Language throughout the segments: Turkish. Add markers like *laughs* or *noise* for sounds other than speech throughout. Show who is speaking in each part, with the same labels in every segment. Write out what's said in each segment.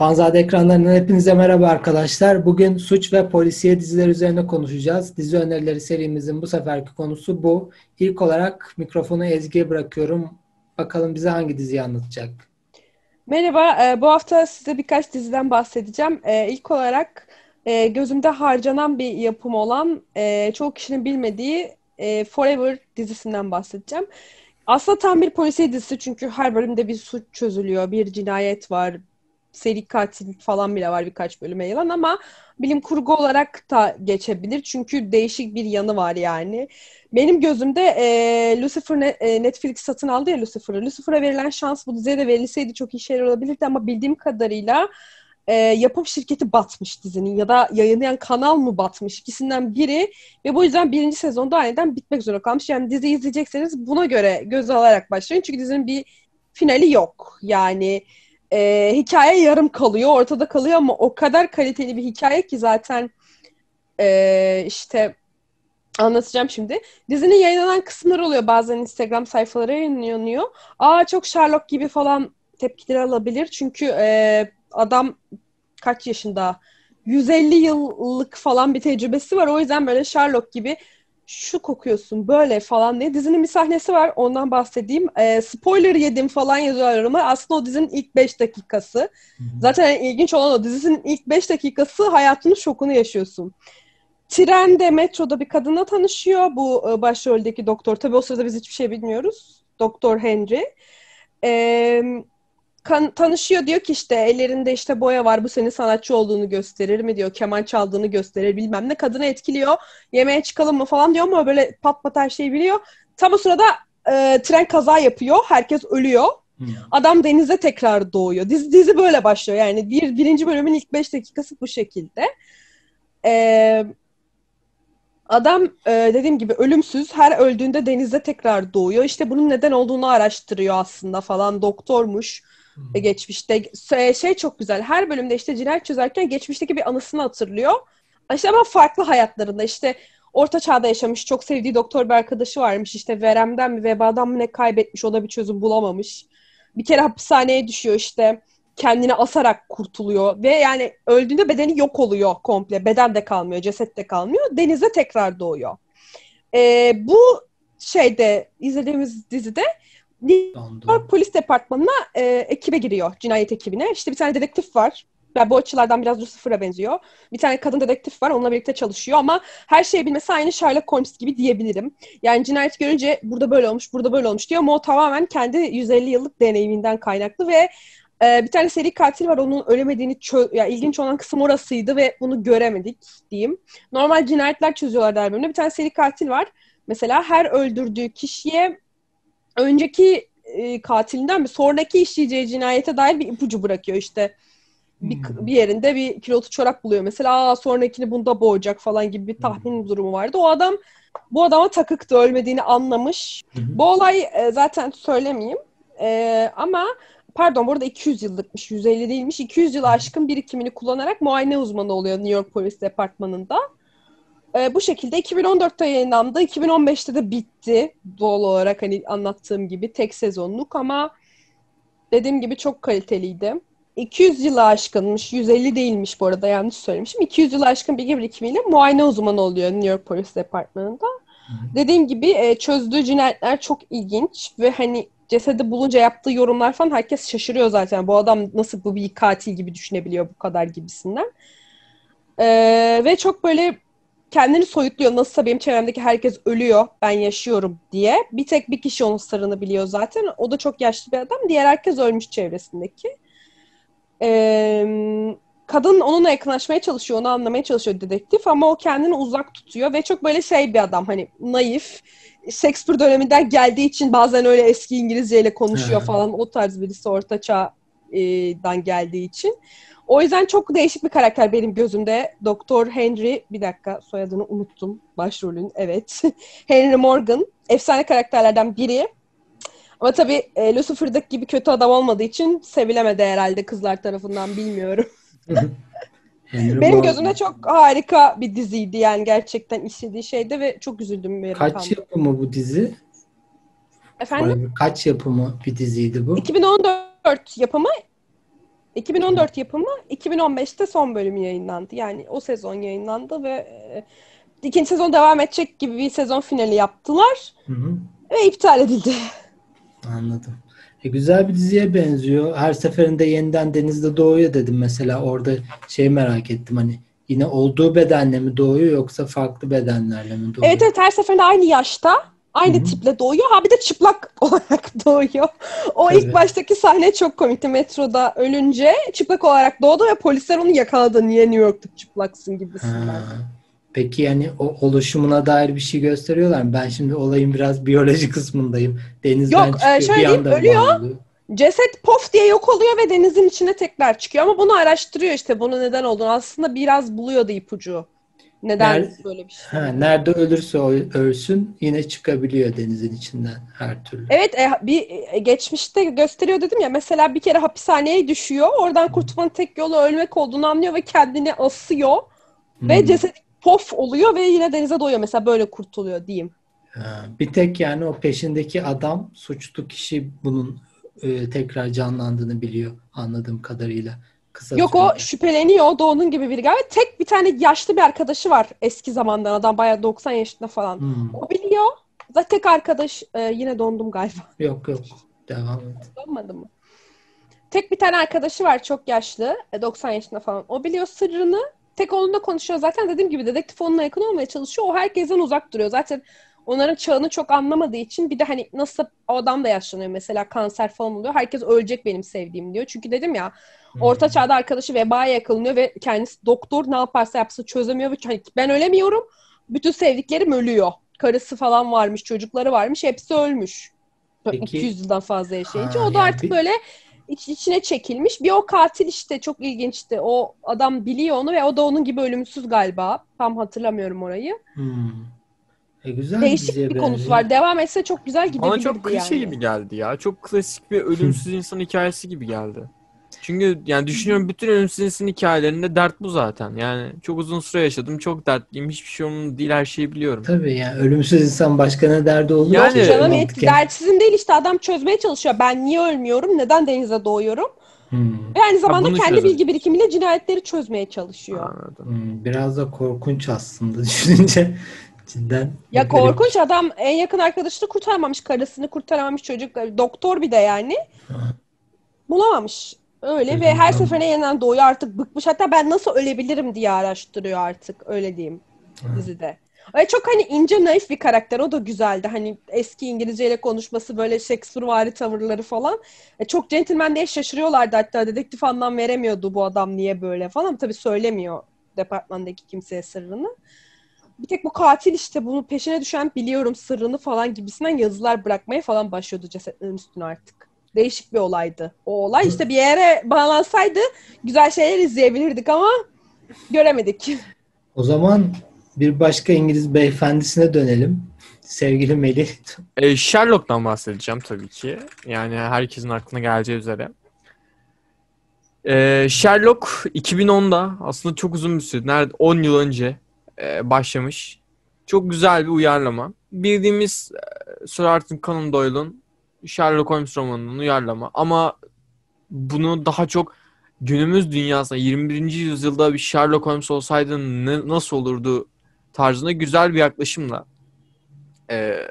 Speaker 1: Fanzade ekranlarından hepinize merhaba arkadaşlar. Bugün suç ve polisiye diziler üzerine konuşacağız. Dizi önerileri serimizin bu seferki konusu bu. İlk olarak mikrofonu Ezgi'ye bırakıyorum. Bakalım bize hangi diziyi anlatacak?
Speaker 2: Merhaba, e, bu hafta size birkaç diziden bahsedeceğim. E, ilk olarak e, gözümde harcanan bir yapım olan, çoğu kişinin bilmediği Forever dizisinden bahsedeceğim. Aslında tam bir polisiye dizisi çünkü her bölümde bir suç çözülüyor, bir cinayet var, seri katil falan bile var birkaç bölüme yayılan ama bilim kurgu olarak da geçebilir. Çünkü değişik bir yanı var yani. Benim gözümde e, Lucifer ne, e, Netflix satın aldı ya Lucifer'ı. Lucifer'a verilen şans bu diziye de verilseydi çok iyi şeyler olabilirdi ama bildiğim kadarıyla e, yapım şirketi batmış dizinin ya da yayınlayan kanal mı batmış ikisinden biri ve bu yüzden birinci sezonda aniden bitmek zorunda kalmış. Yani dizi izleyecekseniz buna göre göz alarak başlayın çünkü dizinin bir finali yok. Yani e, hikaye yarım kalıyor, ortada kalıyor ama o kadar kaliteli bir hikaye ki zaten e, işte anlatacağım şimdi. Dizinin yayınlanan kısımlar oluyor bazen Instagram sayfaları yayınlanıyor. Aa çok Sherlock gibi falan tepkiler alabilir. Çünkü e, adam kaç yaşında? 150 yıllık falan bir tecrübesi var. O yüzden böyle Sherlock gibi şu kokuyorsun böyle falan diye. Dizinin bir sahnesi var ondan bahsedeyim. E, spoiler yedim falan yazıyorlar ama aslında o dizinin ilk 5 dakikası. Hı-hı. Zaten ilginç olan o dizinin ilk 5 dakikası hayatının şokunu yaşıyorsun. Trende, metroda bir kadınla tanışıyor. Bu e, başroldeki doktor. Tabii o sırada biz hiçbir şey bilmiyoruz. Doktor Henry. Eee kan, tanışıyor diyor ki işte ellerinde işte boya var bu senin sanatçı olduğunu gösterir mi? diyor. Keman çaldığını gösterir bilmem ne. Kadını etkiliyor. Yemeğe çıkalım mı? falan diyor ama böyle pat pat her şeyi biliyor. Tam o sırada e, tren kaza yapıyor. Herkes ölüyor. Hmm. adam denize tekrar doğuyor. Dizi, dizi böyle başlıyor. Yani bir, birinci bölümün ilk beş dakikası bu şekilde. Eee Adam e, dediğim gibi ölümsüz. Her öldüğünde denizde tekrar doğuyor. İşte bunun neden olduğunu araştırıyor aslında falan. Doktormuş. E, geçmişte şey çok güzel. Her bölümde işte cinayet çözerken geçmişteki bir anısını hatırlıyor. İşte ama farklı hayatlarında işte orta çağda yaşamış çok sevdiği doktor bir arkadaşı varmış. İşte veremden mi vebadan mı ne kaybetmiş o da bir çözüm bulamamış. Bir kere hapishaneye düşüyor işte kendini asarak kurtuluyor ve yani öldüğünde bedeni yok oluyor komple. Beden de kalmıyor, ceset de kalmıyor. Denize tekrar doğuyor. Ee, bu şeyde izlediğimiz dizide York Polis Departmanı'na e, ekibe giriyor, cinayet ekibine. İşte bir tane dedektif var. Yani bu açılardan biraz Lucifer'a benziyor. Bir tane kadın dedektif var, onunla birlikte çalışıyor ama her şeyi bilmesi aynı Sherlock Holmes gibi diyebilirim. Yani cinayet görünce burada böyle olmuş, burada böyle olmuş diyor ama o tamamen kendi 150 yıllık deneyiminden kaynaklı ve e, bir tane seri katil var, onun ölemediğini çö- yani ilginç olan kısım orasıydı ve bunu göremedik diyeyim. Normal cinayetler çözüyorlar der bölümde. Bir tane seri katil var. Mesela her öldürdüğü kişiye önceki e, katilinden mi sonraki işleyeceği cinayete dair bir ipucu bırakıyor işte. Bir, hmm. bir yerinde bir kilotu çorap buluyor mesela Aa, sonrakini bunda boğacak falan gibi bir tahmin hmm. durumu vardı. O adam bu adama takıktı ölmediğini anlamış. Hmm. Bu olay e, zaten söylemeyeyim. E, ama pardon burada 200 yıllıkmış 150 değilmiş. 200 yıl aşkın birikimini kullanarak muayene uzmanı oluyor New York Polis Departmanı'nda. E, bu şekilde 2014'te yayınlandı. 2015'te de bitti. Doğal olarak hani anlattığım gibi tek sezonluk ama dediğim gibi çok kaliteliydi. 200 yılı aşkınmış. 150 değilmiş bu arada yanlış söylemişim. 200 yılı aşkın bilgi birikimiyle muayene uzmanı oluyor New York Polis Departmanı'nda. Dediğim gibi e, çözdüğü cinayetler çok ilginç ve hani cesedi bulunca yaptığı yorumlar falan herkes şaşırıyor zaten. Bu adam nasıl bu bir katil gibi düşünebiliyor bu kadar gibisinden. Ee, ve çok böyle kendini soyutluyor. Nasılsa benim çevremdeki herkes ölüyor, ben yaşıyorum diye. Bir tek bir kişi onun sırrını biliyor zaten. O da çok yaşlı bir adam. Diğer herkes ölmüş çevresindeki. Ee, kadın onunla yakınlaşmaya çalışıyor, onu anlamaya çalışıyor dedektif ama o kendini uzak tutuyor ve çok böyle şey bir adam hani naif. Shakespeare döneminden geldiği için bazen öyle eski İngilizceyle konuşuyor falan. O tarz birisi orta çağdan geldiği için. O yüzden çok değişik bir karakter benim gözümde. Doktor Henry, bir dakika soyadını unuttum başrolün, evet. *laughs* Henry Morgan, efsane karakterlerden biri. Ama tabii e, Lucifer'daki gibi kötü adam olmadığı için sevilemedi herhalde kızlar tarafından bilmiyorum. *laughs* benim gözümde çok harika bir diziydi yani gerçekten istediği şeyde ve çok üzüldüm.
Speaker 1: Bir Kaç kaldım. yapımı bu dizi?
Speaker 2: Efendim?
Speaker 1: Kaç yapımı bir diziydi bu?
Speaker 2: 2014 yapımı 2014 yapımı, 2015'te son bölümü yayınlandı. Yani o sezon yayınlandı ve e, ikinci sezon devam edecek gibi bir sezon finali yaptılar.
Speaker 1: Hı hı.
Speaker 2: Ve iptal edildi.
Speaker 1: Anladım. E, güzel bir diziye benziyor. Her seferinde yeniden denizde doğuyor dedim mesela. Orada şey merak ettim hani yine olduğu bedenle mi doğuyor yoksa farklı bedenlerle mi doğuyor?
Speaker 2: Evet evet her seferinde aynı yaşta, aynı
Speaker 1: Hı hı.
Speaker 2: tiple doğuyor. Ha bir de çıplak *laughs* olarak doğuyor. O
Speaker 1: Tabii.
Speaker 2: ilk baştaki sahne çok komikti. Metroda ölünce çıplak olarak doğdu ve polisler onu yakaladı. Niye New York'ta çıplaksın gibisinden.
Speaker 1: Ha. Peki yani o oluşumuna dair bir şey gösteriyorlar mı? Ben şimdi olayın biraz biyoloji kısmındayım. Denizden
Speaker 2: Yok, e,
Speaker 1: çıkıyor
Speaker 2: şöyle
Speaker 1: bir
Speaker 2: diyeyim,
Speaker 1: anda
Speaker 2: ölüyor.
Speaker 1: oluyor.
Speaker 2: Ceset pof diye yok oluyor ve denizin içine tekrar çıkıyor. Ama bunu araştırıyor işte bunu neden olduğunu. Aslında biraz buluyordu ipucu. Neden
Speaker 1: Nerede-
Speaker 2: böyle bir şey?
Speaker 1: Ha, nerede ölürse o- ölsün yine çıkabiliyor denizin içinden her türlü.
Speaker 2: Evet e, bir e, geçmişte gösteriyor dedim ya mesela bir kere hapishaneye düşüyor. Oradan kurtulmanın tek yolu ölmek olduğunu anlıyor ve kendini asıyor. Ve
Speaker 1: Hmm.
Speaker 2: ceset pof oluyor ve yine denize doyuyor. Mesela böyle kurtuluyor diyeyim.
Speaker 1: Ha, bir tek yani o peşindeki adam suçlu kişi bunun e, tekrar canlandığını biliyor anladığım kadarıyla. Kısa
Speaker 2: Yok o
Speaker 1: sürede.
Speaker 2: şüpheleniyor. Doğu'nun gibi biri galiba. Tek bir tane yaşlı bir arkadaşı var eski zamandan adam bayağı 90 yaşında falan.
Speaker 1: Hmm.
Speaker 2: O biliyor. Zaten tek arkadaş e, yine dondum galiba. *laughs*
Speaker 1: Yok yok. Devam et.
Speaker 2: Donmadı mı? Tek bir tane arkadaşı var çok yaşlı. e, 90 yaşında falan. O biliyor sırrını. Tek onunla konuşuyor. Zaten dediğim gibi dedektif onunla yakın olmaya çalışıyor. O herkesten uzak duruyor. Zaten onların çağını çok anlamadığı için bir de hani nasıl o adam da yaşlanıyor mesela kanser falan oluyor. Herkes ölecek benim sevdiğim diyor. Çünkü dedim ya
Speaker 1: Hmm.
Speaker 2: orta çağda arkadaşı vebaya yakalanıyor ve kendisi doktor ne yaparsa yapsın çözemiyor. Ve hani ben ölemiyorum. Bütün sevdiklerim ölüyor. Karısı falan varmış, çocukları varmış. Hepsi ölmüş.
Speaker 1: Peki-
Speaker 2: 200 yıldan fazla yaşayınca.
Speaker 1: Ha,
Speaker 2: o da
Speaker 1: yani
Speaker 2: artık
Speaker 1: bir-
Speaker 2: böyle iç, içine çekilmiş. Bir o katil işte çok ilginçti. O adam biliyor onu ve o da onun gibi ölümsüz galiba. Tam hatırlamıyorum orayı.
Speaker 1: Hmm. E, güzel
Speaker 2: Değişik bir konusu var. Devam etse çok güzel gidebilirdi
Speaker 3: Bana çok klişe
Speaker 2: yani.
Speaker 3: gibi geldi ya. Çok klasik bir ölümsüz insan hikayesi gibi geldi. Çünkü yani düşünüyorum bütün ölümsüz insan hikayelerinde dert bu zaten. Yani çok uzun süre yaşadım, çok dertliyim, hiçbir şey umurumda değil, her şeyi biliyorum.
Speaker 1: Tabii yani ölümsüz insan başka ne derdi olur?
Speaker 3: Yani-
Speaker 1: ki
Speaker 2: Canım
Speaker 1: mantıken?
Speaker 2: et, dertsizim değil işte adam çözmeye çalışıyor. Ben niye ölmüyorum? Neden denize doğuyorum?
Speaker 1: Hmm.
Speaker 2: Ve aynı zamanda
Speaker 3: bunu
Speaker 2: kendi
Speaker 3: çözün.
Speaker 2: bilgi birikimiyle cinayetleri çözmeye çalışıyor.
Speaker 3: Anladım.
Speaker 1: Hmm, Biraz da korkunç aslında *laughs* düşününce. Cidden.
Speaker 2: Ya korkunç adam en yakın arkadaşını kurtaramamış, karısını kurtaramamış çocuk, doktor bir de yani. Bulamamış. Öyle
Speaker 1: Öyle
Speaker 2: ve her seferine yeniden doğuyor artık bıkmış. Hatta ben nasıl ölebilirim diye araştırıyor artık öyle diyeyim
Speaker 1: Ha.
Speaker 2: dizide. Ve çok hani ince naif bir karakter o da güzeldi. Hani eski İngilizceyle konuşması böyle Shakespeare'vari tavırları falan. E, çok gentleman diye şaşırıyorlardı hatta dedektif anlam veremiyordu bu adam niye böyle falan. Tabii söylemiyor departmandaki kimseye sırrını. Bir tek bu katil işte bunu peşine düşen biliyorum sırrını falan gibisinden yazılar bırakmaya falan başlıyordu cesetlerin üstüne artık. Değişik bir olaydı. O olay işte bir yere bağlansaydı güzel şeyler izleyebilirdik ama göremedik.
Speaker 1: O zaman bir başka İngiliz beyefendisine dönelim. Sevgili Melih.
Speaker 3: E, Sherlock'tan bahsedeceğim tabii ki. Yani herkesin aklına geleceği üzere. E, Sherlock 2010'da aslında çok uzun bir süre, nerede 10 yıl önce e, başlamış. Çok güzel bir uyarlama. Bildiğimiz e, Sir Arthur Conan Doyle'un Sherlock Holmes romanının uyarlama. Ama bunu daha çok günümüz dünyasında 21. yüzyılda bir Sherlock Holmes olsaydı ne- nasıl olurdu tarzında güzel bir yaklaşımla e,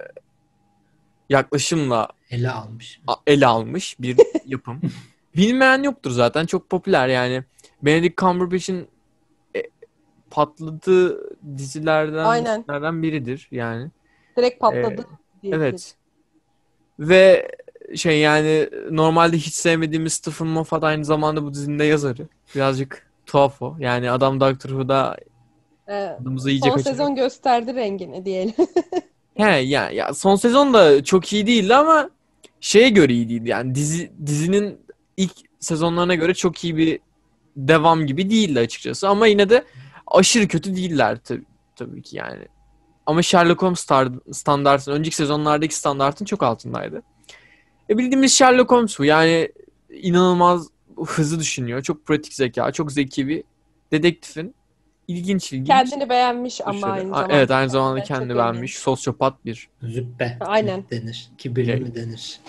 Speaker 3: yaklaşımla
Speaker 1: Ele almış.
Speaker 3: a- ele almış bir *laughs* yapım. Bilmeyen yoktur zaten. Çok popüler yani. Benedict Cumberbatch'in e, patladığı dizilerden
Speaker 2: Aynen.
Speaker 3: dizilerden biridir yani.
Speaker 2: Direkt patladı. diye
Speaker 3: Evet. Ve şey yani normalde hiç sevmediğimiz Stephen Moffat aynı zamanda bu dizinin de yazarı. Birazcık tuhaf o. Yani adam Doctor Who'da
Speaker 2: Ee,
Speaker 3: adımızı iyice
Speaker 2: son sezon gösterdi rengini diyelim. *laughs*
Speaker 3: He ya ya son sezon da çok iyi değildi ama şeye göre iyi değildi. Yani dizi dizinin ilk sezonlarına göre çok iyi bir devam gibi değildi açıkçası ama yine de aşırı kötü değiller tabii, tabii ki yani. Ama Sherlock Holmes star- standartın önceki sezonlardaki standartın çok altındaydı. E bildiğimiz Sherlock Holmes bu. Yani inanılmaz hızlı düşünüyor. Çok pratik zeka, çok zeki bir dedektifin ilginç ilginç.
Speaker 2: Kendini beğenmiş ama aynı zamanda.
Speaker 3: Evet aynı zamanda kendini beğenmiş. Sosyopat bir.
Speaker 1: Züppe
Speaker 2: Aynen.
Speaker 1: denir. Kibirli
Speaker 3: Şey.
Speaker 1: mi denir?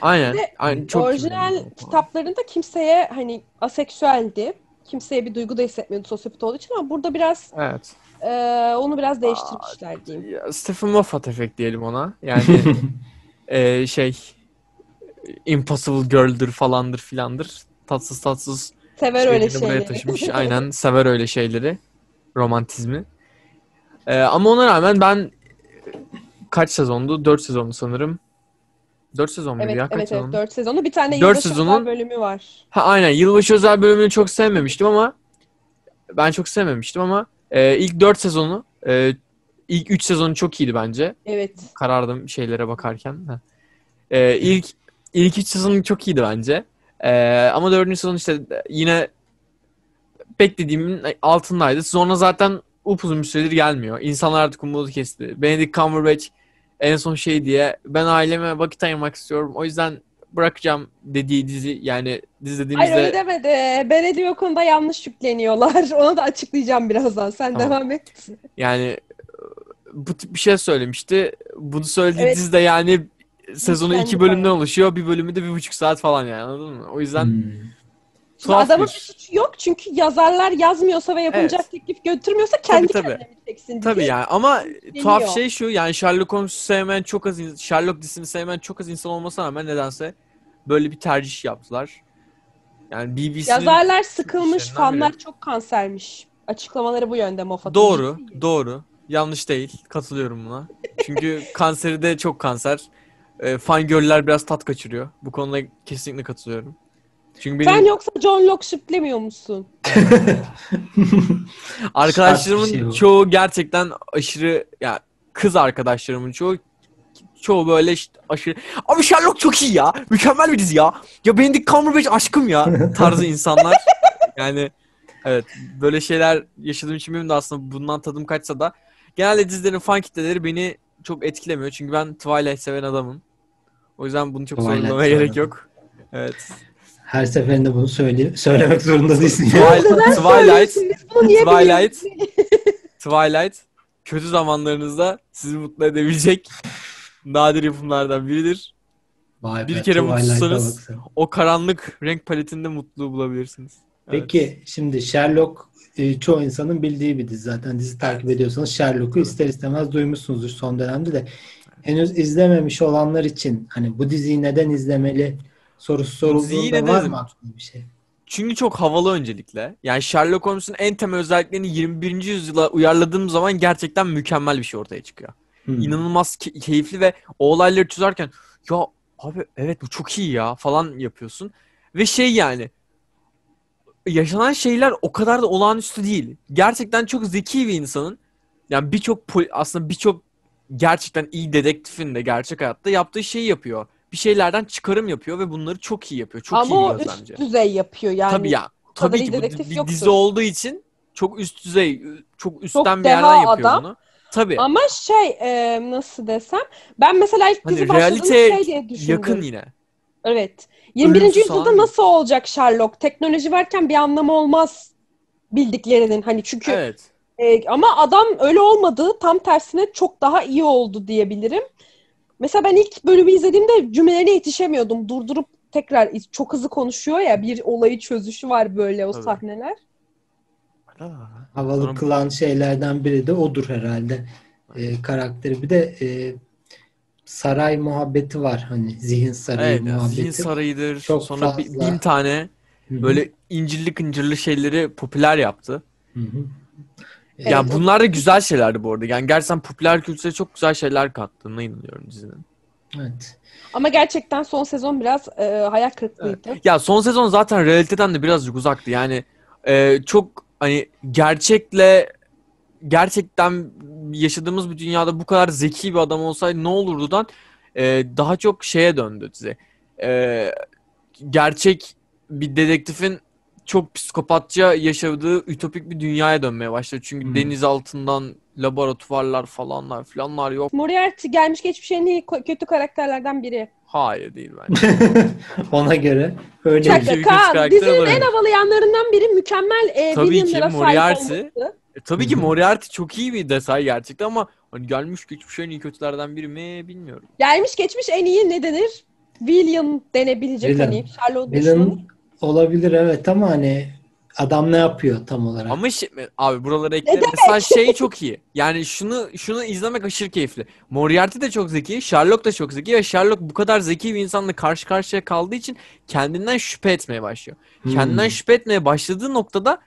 Speaker 3: Aynen.
Speaker 2: Ve
Speaker 3: Aynen çok
Speaker 2: Orijinal kitaplarında kimseye hani aseksüeldi. Kimseye bir duygu da hissetmiyordu sosyopat olduğu için ama burada biraz
Speaker 3: Evet.
Speaker 2: e, onu biraz değiştirmişler diyeyim.
Speaker 3: Ya, Stephen Moffat efekt diyelim ona. Yani *laughs* e, şey Impossible Girl'dür falandır filandır. Tatsız tatsız
Speaker 2: Sever öyle
Speaker 3: şeylerini buraya
Speaker 2: şeyleri.
Speaker 3: taşımış. *laughs* Aynen sever öyle şeyleri. Romantizmi. Ee, ama ona rağmen ben kaç sezondu? 4 sezondu sanırım. 4 sezon muydu
Speaker 2: Evet,
Speaker 3: ya? Kaç
Speaker 2: evet,
Speaker 3: sezon?
Speaker 2: evet. Dört sezonu. Bir tane
Speaker 3: Dört
Speaker 2: yılbaşı
Speaker 3: sezonun-
Speaker 2: özel bölümü var.
Speaker 3: Ha aynen. Yılbaşı özel bölümünü çok sevmemiştim ama ben çok sevmemiştim ama e, ilk 4 sezonu e, ilk 3 sezonu çok iyiydi bence.
Speaker 2: Evet.
Speaker 3: Karardım şeylere bakarken. Ha. E, ilk ilk 3 sezonu çok iyiydi bence. E, ama 4. sezon işte yine beklediğimin altındaydı. Sonra zaten upuzun bir süredir gelmiyor. İnsanlar artık umudu kesti. Benedict Cumberbatch en son şey diye ben aileme vakit ayırmak istiyorum. O yüzden bırakacağım dediği dizi yani dizi dediğimizde
Speaker 2: Hayır öyle demedi. Belediye o konuda yanlış yükleniyorlar. *laughs* Onu da açıklayacağım birazdan. Sen
Speaker 3: Tamam.
Speaker 2: devam et.
Speaker 3: yani bu tip bir şey söylemişti. Bunu söylediği
Speaker 2: Evet.
Speaker 3: dizi de yani sezonu iki bölümden oluşuyor. Bir bölümü de bir buçuk saat falan yani anladın mı? O yüzden
Speaker 1: Hmm.
Speaker 3: Tuhaf
Speaker 2: adamın
Speaker 3: bir-
Speaker 2: suçu yok çünkü yazarlar yazmıyorsa ve yapılacak
Speaker 3: Evet.
Speaker 2: teklif götürmüyorsa kendi
Speaker 3: tabii.
Speaker 2: kendine mi çeksin
Speaker 3: Tabii yani ama tuhaf
Speaker 2: Deniyor.
Speaker 3: şey şu yani Sherlock Holmes'u sevmeyen çok az in- Sherlock dizisini sevmeyen çok az insan olmasına rağmen nedense böyle bir tercih yaptılar. Yani BBC'nin
Speaker 2: Yazarlar sıkılmış, fanlar
Speaker 3: biri.
Speaker 2: çok kansermiş. Açıklamaları bu yönde Moffat'ın.
Speaker 3: doğru, doğru. Yanlış değil. Katılıyorum buna. Çünkü *laughs* kanseri de çok kanser. E, fangirl'ler biraz tat kaçırıyor. Bu konuda kesinlikle katılıyorum. Çünkü benim
Speaker 2: Sen yoksa John Locke şüplemiyor musun? *laughs*
Speaker 3: Arkadaşlarımın
Speaker 1: şey
Speaker 3: çoğu gerçekten aşırı ya kız arkadaşlarımın çoğu çoğu böyle işte aşırı abi Sherlock çok iyi ya. Mükemmel bir dizi ya. Ya Benedict Cumberbatch aşkım ya *laughs* tarzı insanlar. yani evet böyle şeyler yaşadığım için benim de aslında bundan tadım kaçsa da genelde dizilerin fan kitleleri beni çok etkilemiyor. Çünkü ben Twilight seven adamım. O yüzden bunu çok
Speaker 1: Twilight
Speaker 3: sorgulamaya gerek yok. Evet.
Speaker 1: Her seferinde bunu söyle söylemek zorunda değilsin.
Speaker 3: Twilight, Twilight Twilight. Twilight kötü zamanlarınızda sizi mutlu edebilecek nadir yapımlardan biridir.
Speaker 1: Vay
Speaker 3: Bir
Speaker 1: be,
Speaker 3: kere mutsuzsanız-. O karanlık renk paletinde mutluluğu bulabilirsiniz. Evet.
Speaker 1: Peki şimdi Sherlock e, çoğu insanın bildiği bir dizi zaten. Dizi takip ediyorsanız Sherlock'u ister istemez duymuşsunuzdur son dönemde de. Henüz izlememiş olanlar için hani bu diziyi neden izlemeli sorusu sorulduğunda var mı aklında bir şey?
Speaker 3: Çünkü çok havalı öncelikle. Yani Sherlock Holmes'un en temel özelliklerini 21. yüzyıla uyarladığım zaman gerçekten mükemmel bir şey ortaya çıkıyor.
Speaker 1: Hmm.
Speaker 3: İnanılmaz ke- keyifli ve o olayları çözerken ya abi evet bu çok iyi ya falan yapıyorsun. Ve şey yani yaşanan şeyler o kadar da olağanüstü değil. Gerçekten çok zeki bir insanın yani birçok aslında birçok gerçekten iyi dedektifin de gerçek hayatta yaptığı şeyi yapıyor. Bir şeylerden çıkarım yapıyor ve bunları çok iyi yapıyor. Çok
Speaker 2: Ama
Speaker 3: iyi
Speaker 2: o
Speaker 3: bir
Speaker 2: üst düzey yapıyor yani.
Speaker 3: Tabii ya. Tabii ki bu bir
Speaker 2: yoktur.
Speaker 3: dizi olduğu için çok üst düzey, çok üstten bir
Speaker 2: deha
Speaker 3: yerden yapıyor
Speaker 2: adam.
Speaker 3: bunu. Tabii.
Speaker 2: Ama şey e, nasıl desem ben mesela ilk
Speaker 3: Hani
Speaker 2: dizi başladığımda
Speaker 3: realiteye
Speaker 2: şey diye düşündüm.
Speaker 3: Yakın yine.
Speaker 2: Evet. 21.
Speaker 3: Ölümsüz
Speaker 2: yüzyılda nasıl olacak Sherlock? Teknoloji varken bir anlamı olmaz bildiklerinin. Hani çünkü
Speaker 3: Evet.
Speaker 2: e, ama adam öyle olmadı. Tam tersine çok daha iyi oldu diyebilirim. Mesela ben ilk bölümü izlediğimde cümlelerine yetişemiyordum. Durdurup tekrar çok hızlı konuşuyor ya bir olayı çözüşü var böyle o
Speaker 3: Tabii.
Speaker 2: sahneler.
Speaker 1: Havalı
Speaker 3: Sonra-
Speaker 1: kılan şeylerden biri de odur herhalde. E, karakteri. Bir de e, saray muhabbeti var. Hani zihin sarayı
Speaker 3: Evet.
Speaker 1: muhabbeti.
Speaker 3: Zihin sarayıdır.
Speaker 1: Çok
Speaker 3: Sonra
Speaker 1: fazla.
Speaker 3: bin tane böyle incirli kıncırlı şeyleri popüler yaptı.
Speaker 1: Hı hı.
Speaker 3: Ya
Speaker 2: Evet.
Speaker 3: bunlar da güzel şeylerdi bu arada. Yani gerçekten popüler kültüre çok güzel şeyler kattığına inanıyorum dizinin.
Speaker 1: Evet.
Speaker 2: Ama gerçekten son sezon biraz e, hayal kırıklığıydı.
Speaker 3: Ya son sezon zaten realiteden de birazcık uzaktı. Yani e, çok hani gerçekle gerçekten yaşadığımız bir dünyada bu kadar zeki bir adam olsaydı ne olurdudan e, daha çok şeye döndü dizi. E, gerçek bir dedektifin çok psikopatça yaşadığı ütopik bir dünyaya dönmeye başladı. Çünkü
Speaker 1: Hmm.
Speaker 3: deniz altından laboratuvarlar falanlar filanlar yok.
Speaker 2: Moriarty gelmiş geçmiş en iyi kötü karakterlerden biri.
Speaker 3: Hayır değil bence. *laughs*
Speaker 1: Ona göre öyle.
Speaker 3: Bir kötü
Speaker 2: Kaan, dizinin en havalı yanlarından biri mükemmel e,
Speaker 3: Tabii ki, Moriarty. E, tabii ki. Moriarty çok iyi bir detay gerçekten ama hani gelmiş geçmiş en iyi kötülerden biri mi bilmiyorum.
Speaker 2: Gelmiş geçmiş en iyi ne denir? villain denebilecek
Speaker 1: Villain.
Speaker 2: hani
Speaker 1: Villain
Speaker 2: düşmanı.
Speaker 1: Olabilir evet ama hani adam ne yapıyor tam olarak?
Speaker 3: Ama şey, abi buralara ekle. Mesela şey çok iyi. Yani şunu şunu izlemek aşırı keyifli. Moriarty de çok zeki, Sherlock da çok zeki ve Sherlock bu kadar zeki bir insanla karşı karşıya kaldığı için kendinden şüphe etmeye başlıyor.
Speaker 1: Hmm.
Speaker 3: Kendinden şüphe etmeye başladığı noktada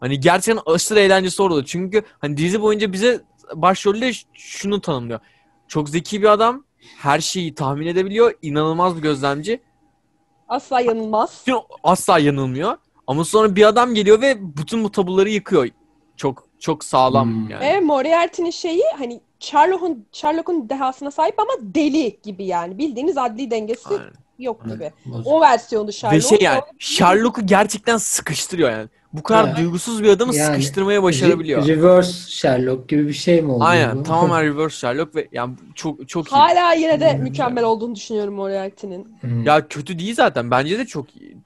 Speaker 3: hani gerçekten aşırı eğlencesi orada. Çünkü hani dizi boyunca bize başrolde şunu tanımlıyor. Çok zeki bir adam, her şeyi tahmin edebiliyor, inanılmaz bir gözlemci.
Speaker 2: Asla yanılmaz.
Speaker 3: Bütün asla yanılmıyor. Ama sonra bir adam geliyor ve bütün bu tabuları yıkıyor. Çok çok sağlam
Speaker 1: Hmm.
Speaker 3: yani.
Speaker 2: Ve Moriarty'nin şeyi hani Sherlock'un Sherlock'un dehasına sahip ama deli gibi yani. Bildiğiniz adli dengesi
Speaker 3: Aynen.
Speaker 2: Yok gibi.
Speaker 1: Bozuk.
Speaker 2: O versiyonu Sherlock.
Speaker 3: Ve şey yani Sherlock'u gerçekten sıkıştırıyor yani. Bu kadar
Speaker 1: Evet.
Speaker 3: duygusuz bir adamı
Speaker 1: Yani
Speaker 3: sıkıştırmaya başarabiliyor.
Speaker 1: Re- reverse Sherlock gibi bir şey mi oluyor
Speaker 3: Aynen
Speaker 1: bu?
Speaker 3: tamamen *laughs* reverse Sherlock ve yani çok çok iyi.
Speaker 2: Hala yine de mükemmel olduğunu düşünüyorum Moriarty'nin.
Speaker 1: Hmm.
Speaker 3: Ya kötü değil zaten. Bence de çok iyi.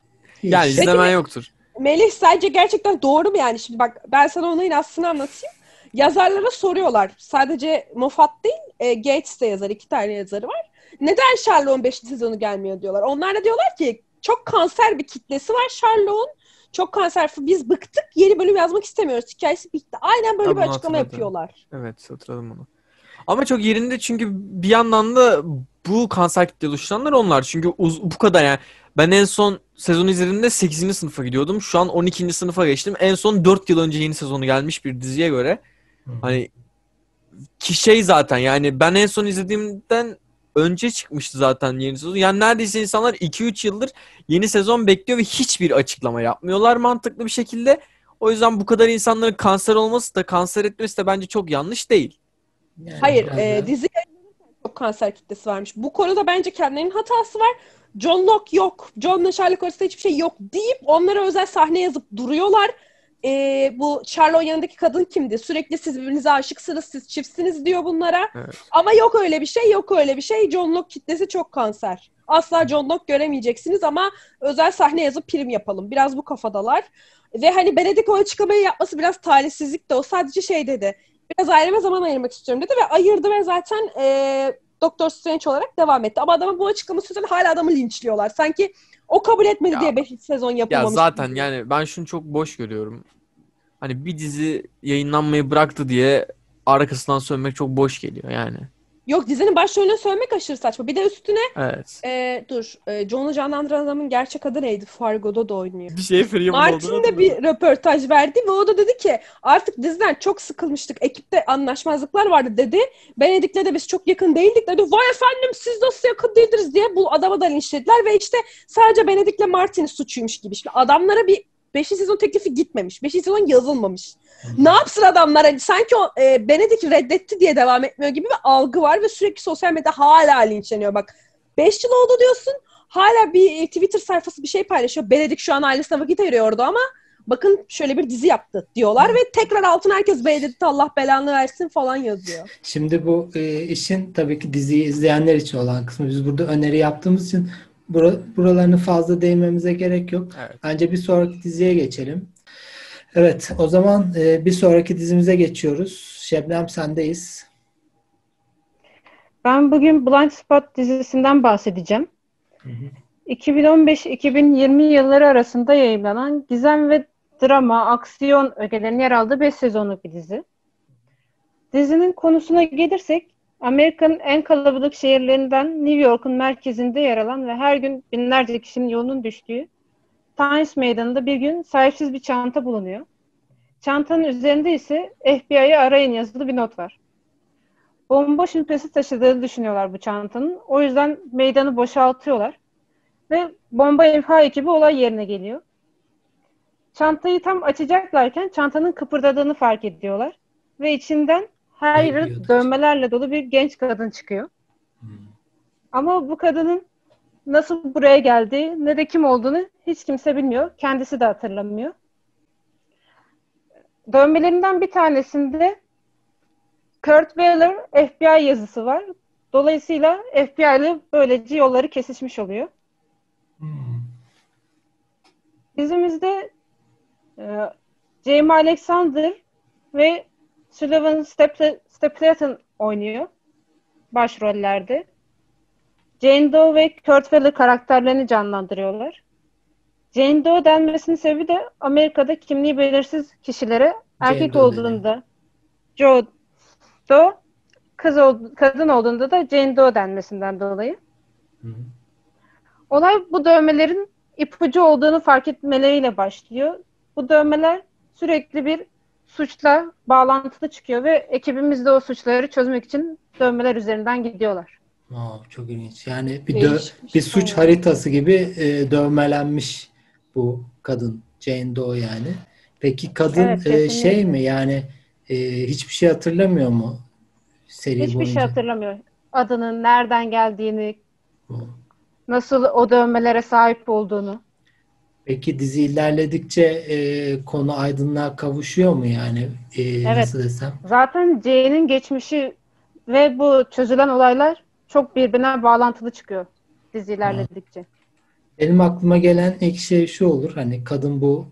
Speaker 3: Yani
Speaker 1: İşte-
Speaker 3: izlemen yoktur.
Speaker 2: Melih sence gerçekten doğru mu yani? Şimdi bak ben sana olayın aslını anlatayım. Yazarlara soruyorlar. Sadece Moffat değil, e, Gates de yazar. iki tane yazarı var. Neden Sherlock'un 5. sezonu gelmiyor diyorlar. Onlar da diyorlar ki çok kanser bir kitlesi var Sherlock'un. Çok kanser. Biz bıktık. Yeni bölüm yazmak istemiyoruz. Hikayesi bitti. Aynen böyle
Speaker 3: Tabii
Speaker 2: bir açıklama
Speaker 3: hatırladım.
Speaker 2: yapıyorlar.
Speaker 3: Evet hatırladım onu. Ama çok yerinde çünkü bir yandan da bu kanser kitle oluşturanlar onlar. Çünkü uz- bu kadar yani. Ben en son sezonu izlediğimde 8. sınıfa gidiyordum. Şu an 12. sınıfa geçtim. En son 4 yıl önce yeni sezonu gelmiş bir diziye göre.
Speaker 1: Hı.
Speaker 3: Hani ki şey zaten yani ben en son izlediğimden önce çıkmıştı zaten yeni sezon. Yani neredeyse insanlar 2-3 yıldır yeni sezon bekliyor ve hiçbir açıklama yapmıyorlar mantıklı bir şekilde. O yüzden bu kadar insanların kanser olması da kanser etmesi de bence çok yanlış değil.
Speaker 1: Yani
Speaker 2: Hayır, e, dizi çok kanser kitlesi varmış. Bu konuda bence kendilerinin hatası var. John Locke yok, John'la Sherlock arasında hiçbir şey yok deyip onlara özel sahne yazıp duruyorlar. E, bu Sherlock'un yanındaki kadın kimdi? Sürekli siz birbirinize aşıksınız, siz çiftsiniz diyor bunlara.
Speaker 3: Evet.
Speaker 2: Ama yok öyle bir şey, yok öyle bir şey. John Locke kitlesi çok kanser. Asla John Locke göremeyeceksiniz ama özel sahne yazıp prim yapalım. Biraz bu kafadalar. Ve hani Benedict o açıklamayı yapması biraz talihsizlik de o sadece şey dedi. Biraz aileme zaman ayırmak istiyorum dedi ve ayırdı ve zaten e, Doctor Strange olarak devam etti. Ama adamın bu açıklaması yüzünden hala adamı linçliyorlar. Sanki o kabul etmedi
Speaker 3: Ya-
Speaker 2: diye 5 sezon
Speaker 3: Ya
Speaker 2: yapılmamış.
Speaker 3: zaten
Speaker 2: gibi.
Speaker 3: yani ben şunu çok boş görüyorum. Hani bir dizi yayınlanmayı bıraktı diye arkasından sönmek çok boş geliyor yani.
Speaker 2: Yok dizinin başrolüne söylemek aşırı saçma. Bir de üstüne
Speaker 3: Evet.
Speaker 2: e, dur e, John'u canlandıran adamın gerçek adı neydi? Fargo'da da oynuyor.
Speaker 3: Bir şey Freeman
Speaker 2: Martin de bir röportaj verdi ve o da dedi ki artık diziden çok sıkılmıştık. Ekipte anlaşmazlıklar vardı dedi. Benedik'le de biz çok yakın değildik dedi. Vay efendim siz nasıl yakın değildiniz diye bu adamı da linçlediler ve işte sadece Benedik'le Martin'in suçuymuş gibi. Şimdi adamlara bir 5. sezon teklifi gitmemiş. 5. sezon yazılmamış. Ne yapsın adamlar? Hani sanki o e, Benedict reddetti diye devam etmiyor gibi bir algı var ve sürekli sosyal medyada hala linçleniyor. Bak 5 yıl oldu diyorsun. Hala bir e, Twitter sayfası bir şey paylaşıyor. Benedict şu an ailesine vakit ayırıyor orada ama bakın şöyle bir dizi yaptı diyorlar ve tekrar altına herkes Benedict Allah belanı versin falan yazıyor.
Speaker 1: Şimdi bu e, işin tabii ki diziyi izleyenler için olan kısmı. Biz burada öneri yaptığımız için bura- buralarını fazla değinmemize gerek yok.
Speaker 3: Evet.
Speaker 1: Bence bir sonraki diziye geçelim. Evet, o zaman e, bir sonraki dizimize geçiyoruz. Şebnem sendeyiz.
Speaker 4: Ben bugün Blind Spot dizisinden bahsedeceğim. 2015-2020 yılları arasında yayınlanan gizem ve drama, aksiyon ögelerinin yer aldığı 5 sezonluk bir dizi. Dizinin konusuna gelirsek, Amerika'nın en kalabalık şehirlerinden New York'un merkezinde yer alan ve her gün binlerce kişinin yolunun düştüğü Times Meydanı'nda bir gün sahipsiz bir çanta bulunuyor. Çantanın üzerinde ise FBI'yi arayın yazılı bir not var. Bomba şüphesi taşıdığını düşünüyorlar bu çantanın. O yüzden meydanı boşaltıyorlar. Ve bomba imha ekibi olay yerine geliyor. Çantayı tam açacaklarken çantanın kıpırdadığını fark ediyorlar. Ve içinden her yeri dövmelerle dolu bir genç kadın çıkıyor. Ama bu kadının nasıl buraya geldiği ne de kim olduğunu hiç kimse bilmiyor. Kendisi de hatırlamıyor. Dövmelerinden bir tanesinde Kurt Wheeler FBI yazısı var. Dolayısıyla FBI ile böylece yolları kesişmiş oluyor. Dizimizde e, Jamie Alexander ve Sullivan Stapleton Stapleton oynuyor başrollerde. Jane Doe ve Kurt Weller karakterlerini canlandırıyorlar. Jane Doe denmesinin sebebi de Amerika'da kimliği belirsiz kişilere erkek
Speaker 1: Doe
Speaker 4: olduğunda Joe Doe, kız ol- kadın olduğunda da Jane Doe denmesinden dolayı.
Speaker 1: Hı hı.
Speaker 4: Olay bu dövmelerin ipucu olduğunu fark etmeleriyle başlıyor. Bu dövmeler sürekli bir suçla bağlantılı çıkıyor ve ekibimiz de o suçları çözmek için dövmeler üzerinden gidiyorlar.
Speaker 1: Aa, çok ilginç. Yani bir dö- bir suç
Speaker 2: Evet.
Speaker 1: haritası gibi e, dövmelenmiş bu kadın Jane Doe yani. Peki kadın
Speaker 4: Evet,
Speaker 1: e, şey mi yani e, hiçbir şey hatırlamıyor mu seri
Speaker 4: Hiçbir
Speaker 1: boyunca?
Speaker 4: şey hatırlamıyor. Adının nereden geldiğini,
Speaker 1: Bu.
Speaker 4: nasıl o dövmelere sahip olduğunu.
Speaker 1: Peki dizi ilerledikçe e, konu aydınlığa kavuşuyor mu yani? E,
Speaker 4: Evet.
Speaker 1: Nasıl desem?
Speaker 4: Zaten Jane'in geçmişi ve bu çözülen olaylar çok birbirine bağlantılı çıkıyor dizi ilerledikçe.
Speaker 1: Benim aklıma gelen ilk şey şu olur. Hani kadın bu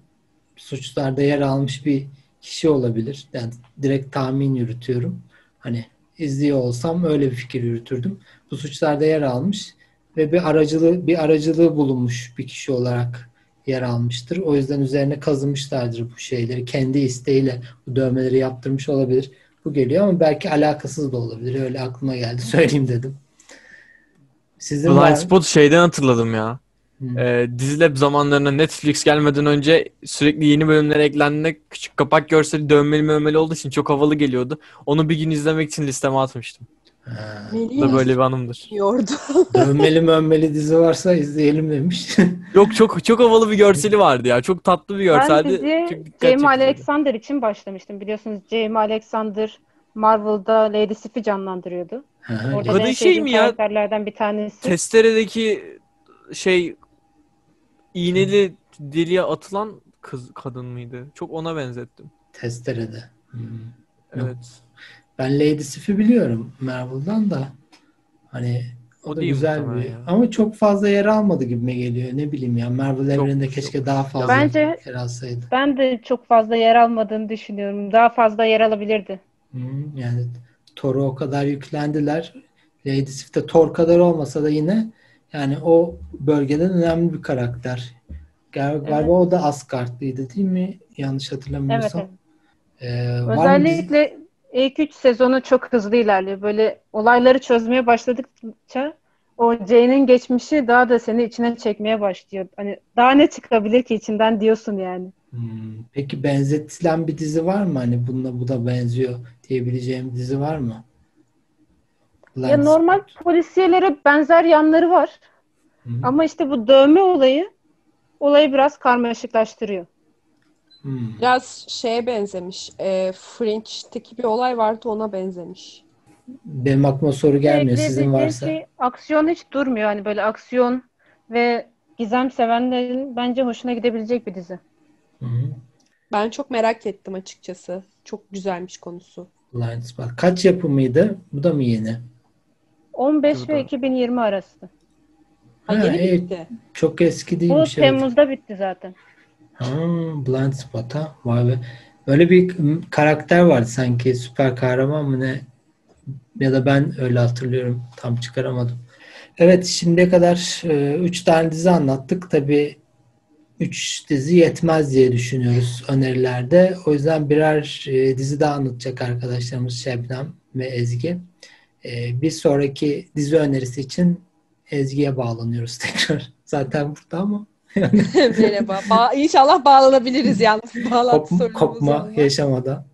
Speaker 1: suçlarda yer almış bir kişi olabilir. Yani direkt tahmin yürütüyorum. Hani izliyor olsam öyle bir fikir yürütürdüm. Bu suçlarda yer almış ve bir aracılığı bir aracılığı bulunmuş bir kişi olarak yer almıştır. O yüzden üzerine kazımışlardır bu şeyleri. Kendi isteğiyle bu dövmeleri yaptırmış olabilir. Bu geliyor ama belki alakasız da olabilir. Öyle aklıma geldi. *laughs* Söyleyeyim dedim. Sizin var
Speaker 3: Blind
Speaker 1: mı?
Speaker 3: Spot şeyden hatırladım ya.
Speaker 1: Hı.
Speaker 3: Ee, Dizilab zamanlarında Netflix gelmeden önce sürekli yeni bölümler eklendiğinde küçük kapak görseli dövmeli mövmeli olduğu için çok havalı geliyordu. Onu bir gün izlemek için listeme atmıştım. Bu da böyle bir anımdır.
Speaker 2: Yordu. *laughs*
Speaker 1: Dövmeli mömmeli dizi varsa izleyelim demiş. *laughs*
Speaker 3: Yok çok çok havalı bir görseli vardı ya. Çok tatlı bir
Speaker 4: Ben
Speaker 3: görseldi.
Speaker 4: diziye
Speaker 3: Çok dikkat
Speaker 4: Jamie. Alexander için başlamıştım. Biliyorsunuz Jamie Alexander Marvel'da Lady Sif'i canlandırıyordu.
Speaker 1: Ha,
Speaker 4: Orada
Speaker 3: Kadın şey mi ya?
Speaker 4: karakterlerden bir tanesi.
Speaker 3: Testeredeki şey iğneli deliğe atılan kız kadın mıydı? Çok ona benzettim.
Speaker 1: Testerede. Hmm. Yok. Ben Lady Sif'i biliyorum Marvel'dan da. Hani o,
Speaker 3: O
Speaker 1: da güzel bir.
Speaker 3: ya.
Speaker 1: Ama çok fazla yer almadı gibime geliyor. Ne bileyim ya Marvel
Speaker 3: Çok-
Speaker 1: evreninde
Speaker 3: çok-
Speaker 1: keşke daha fazla
Speaker 4: Bence-
Speaker 1: yer alsaydı.
Speaker 4: Ben de çok fazla yer almadığını düşünüyorum. Daha fazla yer alabilirdi.
Speaker 1: Hmm, yani Thor'a o kadar yüklendiler. Lady Sif de Thor kadar olmasa da yine yani o bölgeden önemli bir karakter. Gal- Galiba o da Asgard'lıydı değil mi? Yanlış hatırlamıyorsam.
Speaker 4: evet.
Speaker 1: Ee, var mı dizi-
Speaker 4: Özellikle ilk üç sezonu çok hızlı ilerliyor. Böyle olayları çözmeye başladıkça o Jane'in geçmişi daha da seni içine çekmeye başlıyor. Hani daha ne çıkabilir ki içinden diyorsun yani.
Speaker 1: Hmm, Peki benzetilen bir dizi var mı? Hani bununla bu da benziyor diyebileceğim bir dizi var mı?
Speaker 4: Ya
Speaker 1: Blind
Speaker 4: normal polisiyelere benzer yanları var.
Speaker 1: Hı.
Speaker 4: Ama işte bu dövme olayı olayı biraz karmaşıklaştırıyor.
Speaker 1: Hmm.
Speaker 2: Biraz şeye benzemiş. E, Fringe'deki bir olay vardı ona benzemiş.
Speaker 1: Benim aklıma soru gelmiyor. Sizin
Speaker 4: Ekleyebileceğim
Speaker 1: varsa.
Speaker 4: şey, aksiyon hiç durmuyor. Hani böyle aksiyon ve gizem sevenlerin bence hoşuna gidebilecek bir dizi.
Speaker 1: Hı hı.
Speaker 2: Ben çok merak ettim açıkçası. Çok güzelmiş konusu.
Speaker 1: Blind Spot. Kaç yapımıydı? Bu da mı yeni?
Speaker 4: 15
Speaker 3: Dur
Speaker 4: ve
Speaker 3: da.
Speaker 4: 2020 arası.
Speaker 2: Ha,
Speaker 1: Ha,
Speaker 2: yeni
Speaker 1: evet.
Speaker 2: bitti.
Speaker 1: Çok eski
Speaker 4: Bu
Speaker 1: değilmiş. evet.
Speaker 4: Temmuz'da bitti zaten.
Speaker 1: Ha, Blind Spot ha. Vay be. Böyle bir karakter vardı sanki. Süper kahraman mı ne? Ya da ben öyle hatırlıyorum. Tam çıkaramadım. Evet şimdiye kadar 3 tane dizi anlattık. Tabii 3 dizi yetmez diye düşünüyoruz önerilerde. O yüzden birer dizi daha anlatacak arkadaşlarımız Şebnem ve Ezgi. Bir sonraki dizi önerisi için Ezgi'ye bağlanıyoruz *laughs* tekrar. Zaten burada ama
Speaker 2: Merhaba. Ba- İnşallah bağlanabiliriz yalnız. Bağlantı
Speaker 1: kopma,
Speaker 2: olmaz.
Speaker 1: yaşamadan.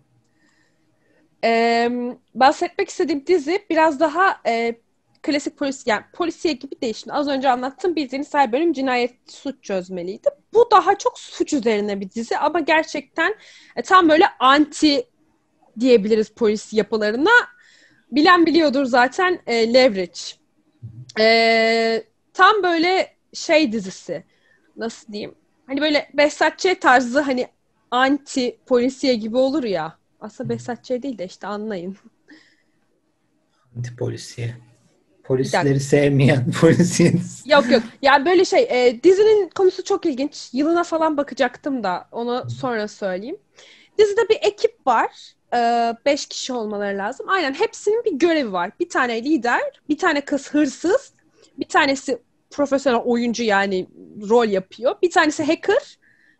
Speaker 2: Ee, bahsetmek istediğim dizi biraz daha e, klasik polis yani polisiye gibi değil. Şimdi az önce anlattığım bildiğiniz her bölüm cinayet suç çözmeliydi. Bu daha çok suç üzerine bir dizi ama gerçekten e, tam böyle anti diyebiliriz polis yapılarına. Bilen biliyordur zaten e, Leverage. E, tam böyle şey dizisi. Nasıl diyeyim? Hani böyle Behzat Ç. tarzı hani anti polisiye gibi olur ya. Aslında Behzat Ç. değil de işte anlayın.
Speaker 1: Anti polisiye. Polisleri sevmeyen *laughs* polisiye.
Speaker 2: Yok yok. Yani böyle şey e, dizinin konusu çok ilginç. Yılına falan bakacaktım da onu sonra söyleyeyim. Dizide bir ekip var. E, beş kişi olmaları lazım. Aynen hepsinin bir görevi var. Bir tane lider, bir tane kız hırsız, Bir tanesi profesyonel oyuncu yani rol yapıyor. Bir tanesi hacker.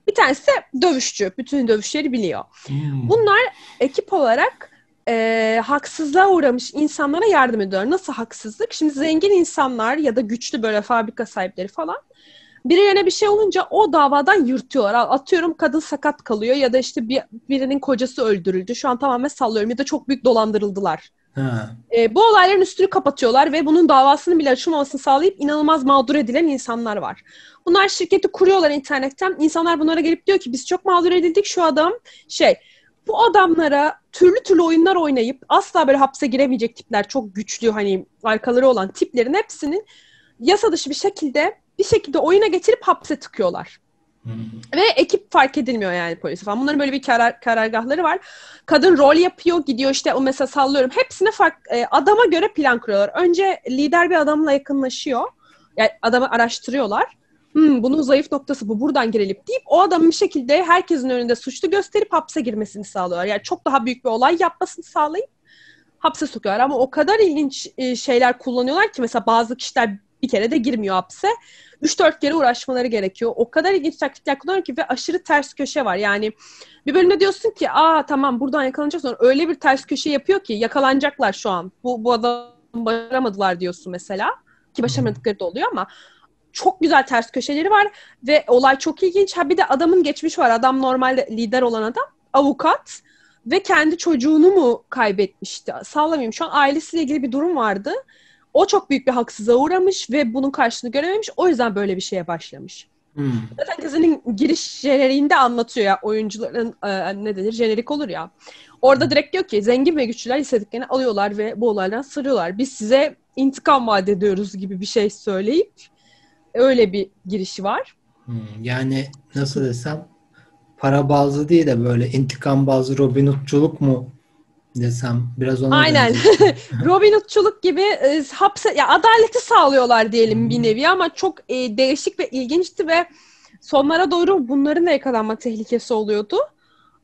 Speaker 2: Bir tanesi de dövüşçü. Bütün dövüşleri biliyor.
Speaker 1: Hmm.
Speaker 2: Bunlar ekip olarak e, haksızlığa uğramış insanlara yardım ediyorlar. Nasıl haksızlık? Şimdi zengin insanlar ya da güçlü böyle fabrika sahipleri falan birilerine bir şey olunca o davadan yırtıyorlar. Atıyorum kadın sakat kalıyor ya da işte bir, birinin kocası öldürüldü. Şu an tamamen sallıyorum ya da çok büyük dolandırıldılar. E, bu olayların üstünü kapatıyorlar ve bunun davasını bile açılmamasını sağlayıp inanılmaz mağdur edilen insanlar var. Bunlar şirketi kuruyorlar internetten. İnsanlar bunlara gelip diyor ki biz çok mağdur edildik şu adam şey bu adamlara türlü türlü oyunlar oynayıp asla böyle hapse giremeyecek tipler çok güçlü hani arkaları olan tiplerin hepsinin yasa dışı bir şekilde bir şekilde oyuna getirip hapse tıkıyorlar. Ve ekip fark edilmiyor yani polis falan. Bunların böyle bir karar, karargahları var. Kadın rol yapıyor, gidiyor işte o mesela sallıyorum. Hepsine fark, e, adama göre plan kuruyorlar. Önce lider bir adamla yakınlaşıyor. Yani adamı araştırıyorlar. Hmm, bunun zayıf noktası bu, buradan girelim deyip o adamın bir şekilde herkesin önünde suçlu gösterip hapse girmesini sağlıyorlar. Yani çok daha büyük bir olay yapmasını sağlayıp hapse sokuyorlar. Ama o kadar ilginç e, şeyler kullanıyorlar ki mesela bazı kişiler bir kere de girmiyor hapse. 3-4 kere uğraşmaları gerekiyor. O kadar ilginç taktikler kullanıyor ki ve aşırı ters köşe var. Yani bir bölümde diyorsun ki aa tamam buradan yakalanacak sonra öyle bir ters köşe yapıyor ki yakalanacaklar şu an. Bu, bu adam başaramadılar diyorsun mesela. Ki başaramadıkları da oluyor ama çok güzel ters köşeleri var ve olay çok ilginç. Ha bir de adamın geçmiş var. Adam normalde lider olan adam avukat ve kendi çocuğunu mu kaybetmişti? Sallamayayım. Şu an ailesiyle ilgili bir durum vardı. O çok büyük bir haksızlığa uğramış ve bunun karşılığını görememiş. O yüzden böyle bir şeye başlamış.
Speaker 1: Hmm.
Speaker 2: Zaten dizinin giriş jeneriğinde anlatıyor ya oyuncuların e, ne denir jenerik olur ya. Orada direkt diyor ki zengin ve güçlüler istediklerini alıyorlar ve bu olaydan sırıyorlar. Biz size intikam vaat ediyoruz gibi bir şey söyleyip öyle bir girişi var.
Speaker 1: Hmm. Yani nasıl desem para bazlı değil de böyle intikam bazlı Robin Hood'culuk mu desem biraz ona
Speaker 2: Aynen. *laughs* Robin Hood'çuluk gibi e, hapse ya adaleti sağlıyorlar diyelim bir nevi ama çok e, değişik ve ilginçti ve sonlara doğru bunların da yakalanma tehlikesi oluyordu.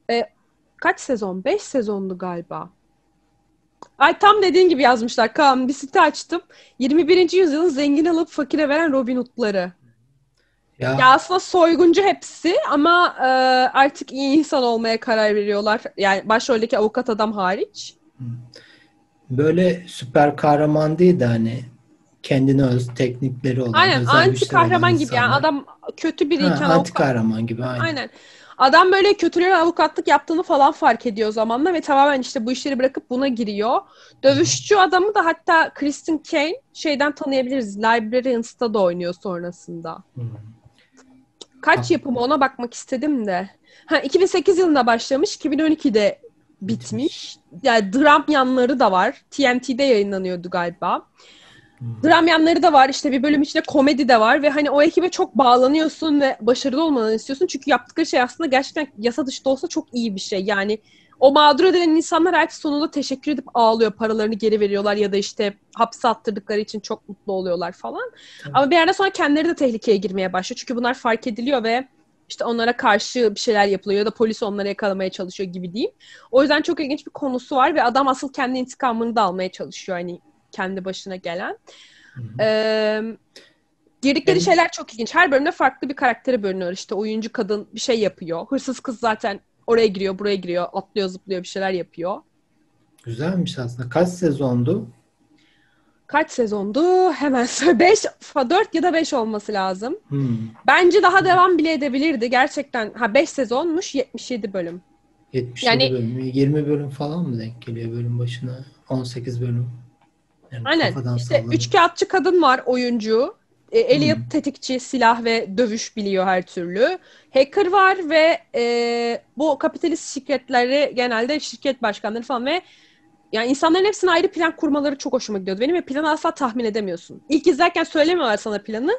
Speaker 2: E, kaç sezon? 5 sezondu galiba. Ay tam dediğin gibi yazmışlar. Kaan bir site açtım. 21. yüzyılın zengin alıp fakire veren Robin Hood'ları.
Speaker 1: Ya,
Speaker 2: Ya aslında soyguncu hepsi ama e, artık iyi insan olmaya karar veriyorlar. Yani başroldeki avukat adam hariç.
Speaker 1: böyle süper kahraman değil de hani kendine öz teknikleri olan
Speaker 2: Aynen
Speaker 1: özel
Speaker 2: anti kahraman gibi yani adam kötü biriyken
Speaker 1: ha, anti kahraman gibi aynen.
Speaker 2: Aynen. Adam böyle kötülere avukatlık yaptığını falan fark ediyor zamanla ve tamamen işte bu işleri bırakıp buna giriyor. Dövüşçü adamı da hatta Kristen Kane şeyden tanıyabiliriz. Librarians'ta da oynuyor sonrasında.
Speaker 1: Hmm.
Speaker 2: Kaç yapımı ona bakmak istedim de. Ha 2008 yılında başlamış, 2012'de bitmiş. Yani dram yanları da var. TNT'de yayınlanıyordu galiba. Dram yanları da var. İşte bir bölüm içinde komedi de var ve hani o ekibe çok bağlanıyorsun ve başarılı olmanı istiyorsun. Çünkü yaptıkları şey aslında gerçekten yasa dışı da olsa çok iyi bir şey. Yani o mağdur edilen insanlar artık sonunda teşekkür edip ağlıyor. Paralarını geri veriyorlar ya da işte hapse attırdıkları için çok mutlu oluyorlar falan.
Speaker 1: Evet.
Speaker 2: Ama bir yerden sonra kendileri de tehlikeye girmeye başlıyor. Çünkü bunlar fark ediliyor ve işte onlara karşı bir şeyler yapılıyor ya da polis onları yakalamaya çalışıyor gibi diyeyim. O yüzden çok ilginç bir konusu var ve adam asıl kendi intikamını da almaya çalışıyor hani kendi başına gelen.
Speaker 1: Hı hı.
Speaker 2: Ee, girdikleri
Speaker 1: Benim-
Speaker 2: şeyler çok ilginç. Her bölümde farklı bir karaktere bölünüyor. İşte oyuncu kadın bir şey yapıyor. Hırsız kız zaten oraya giriyor, buraya giriyor, atlıyor, zıplıyor, bir şeyler yapıyor.
Speaker 1: Güzelmiş aslında. Kaç sezondu?
Speaker 2: Kaç sezondu? Hemen söyle. *laughs* 5, 4 ya da 5 olması lazım.
Speaker 1: Hmm.
Speaker 2: Bence daha devam bile edebilirdi. Gerçekten ha 5 sezonmuş, 77 bölüm.
Speaker 1: 77
Speaker 2: Yani-
Speaker 1: bölüm. 20 bölüm falan mı denk geliyor bölüm başına? 18 bölüm. Yani
Speaker 2: Aynen. İşte
Speaker 1: salladım.
Speaker 2: üç kağıtçı kadın var oyuncu. E, Elliot
Speaker 1: Hmm.
Speaker 2: tetikçi, silah ve dövüş biliyor her türlü. Hacker var ve e, bu kapitalist şirketleri genelde şirket başkanları falan ve yani insanların hepsinin ayrı plan kurmaları çok hoşuma gidiyordu benim ve planı asla tahmin edemiyorsun. İlk izlerken söylemiyorlar sana planı.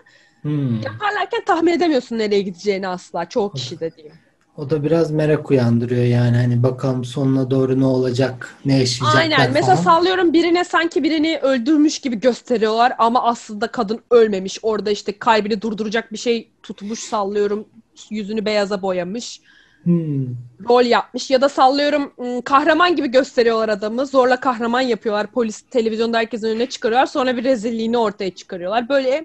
Speaker 1: Hmm.
Speaker 2: Yaparlarken tahmin edemiyorsun nereye gideceğini asla. Çoğu kişi de diyeyim.
Speaker 1: O da biraz merak uyandırıyor yani hani bakalım sonuna doğru ne olacak, ne yaşayacaklar
Speaker 2: Aynen. Mesela
Speaker 1: falan.
Speaker 2: sallıyorum birine sanki birini öldürmüş gibi gösteriyorlar ama aslında kadın ölmemiş. Orada işte kalbini durduracak bir şey tutmuş sallıyorum. Yüzünü beyaza boyamış.
Speaker 1: Hmm.
Speaker 2: rol yapmış ya da sallıyorum ım, kahraman gibi gösteriyorlar adamı. Zorla kahraman yapıyorlar. Polis televizyonda herkesin önüne çıkarıyorlar. Sonra bir rezilliğini ortaya çıkarıyorlar. Böyle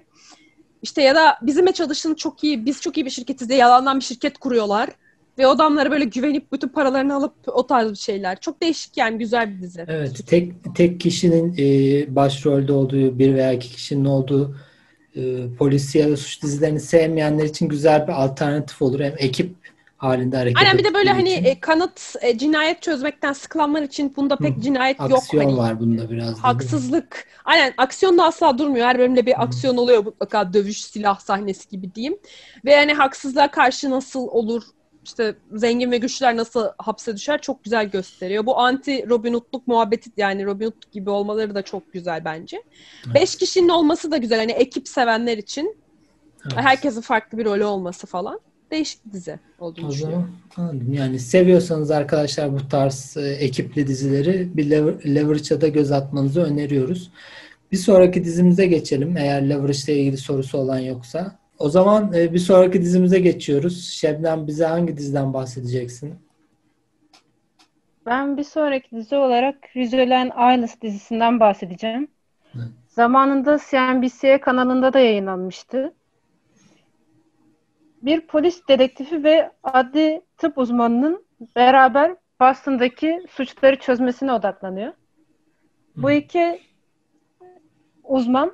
Speaker 2: işte ya da bizimle çalıştığın çok iyi, biz çok iyi bir şirketiz diye yalandan bir şirket kuruyorlar. Ve o adamlara böyle güvenip bütün paralarını alıp o tarz bir şeyler. Çok değişik yani güzel bir dizi.
Speaker 1: Evet, tek tek kişinin e, başrolde olduğu bir veya iki kişinin olduğu e, polisiye ve suç dizilerini sevmeyenler için güzel bir alternatif olur. Hem ekip halinde hareket
Speaker 2: Aynen bir de böyle hani
Speaker 1: için.
Speaker 2: e, kanıt e, cinayet çözmekten sıkılanlar için bunda pek
Speaker 1: Hı.
Speaker 2: cinayet yok.
Speaker 1: aksiyon
Speaker 2: Hani
Speaker 1: var bunda biraz. da,
Speaker 2: haksızlık. Aynen aksiyon da asla durmuyor. Her bölümde bir aksiyon oluyor mutlaka dövüş silah sahnesi gibi diyeyim. Ve yani haksızlığa karşı nasıl olur işte zengin ve güçler nasıl hapse düşer çok güzel gösteriyor. Bu anti Robin Hood'luk muhabbeti yani Robin Hood gibi olmaları da çok güzel bence. Beş kişinin olması da güzel. Hani ekip sevenler için
Speaker 1: Evet.
Speaker 2: herkesin farklı bir rolü olması falan. Değişik dizi olduğunu
Speaker 1: O
Speaker 2: düşünüyorum.
Speaker 1: zaman anladım. Yani seviyorsanız arkadaşlar bu tarz e, ekipli dizileri bir Lever- Leverage'a da göz atmanızı öneriyoruz. Bir sonraki dizimize geçelim eğer Leverage ile ilgili sorusu olan yoksa. O zaman e, bir sonraki dizimize geçiyoruz. Şebnem bize hangi diziden bahsedeceksin?
Speaker 4: Ben bir sonraki dizi olarak Rizzolen Islands dizisinden bahsedeceğim.
Speaker 1: Hı.
Speaker 4: Zamanında CNBC kanalında da yayınlanmıştı. Bir polis dedektifi ve adli tıp uzmanının beraber Boston'daki suçları çözmesine odaklanıyor. Bu iki uzman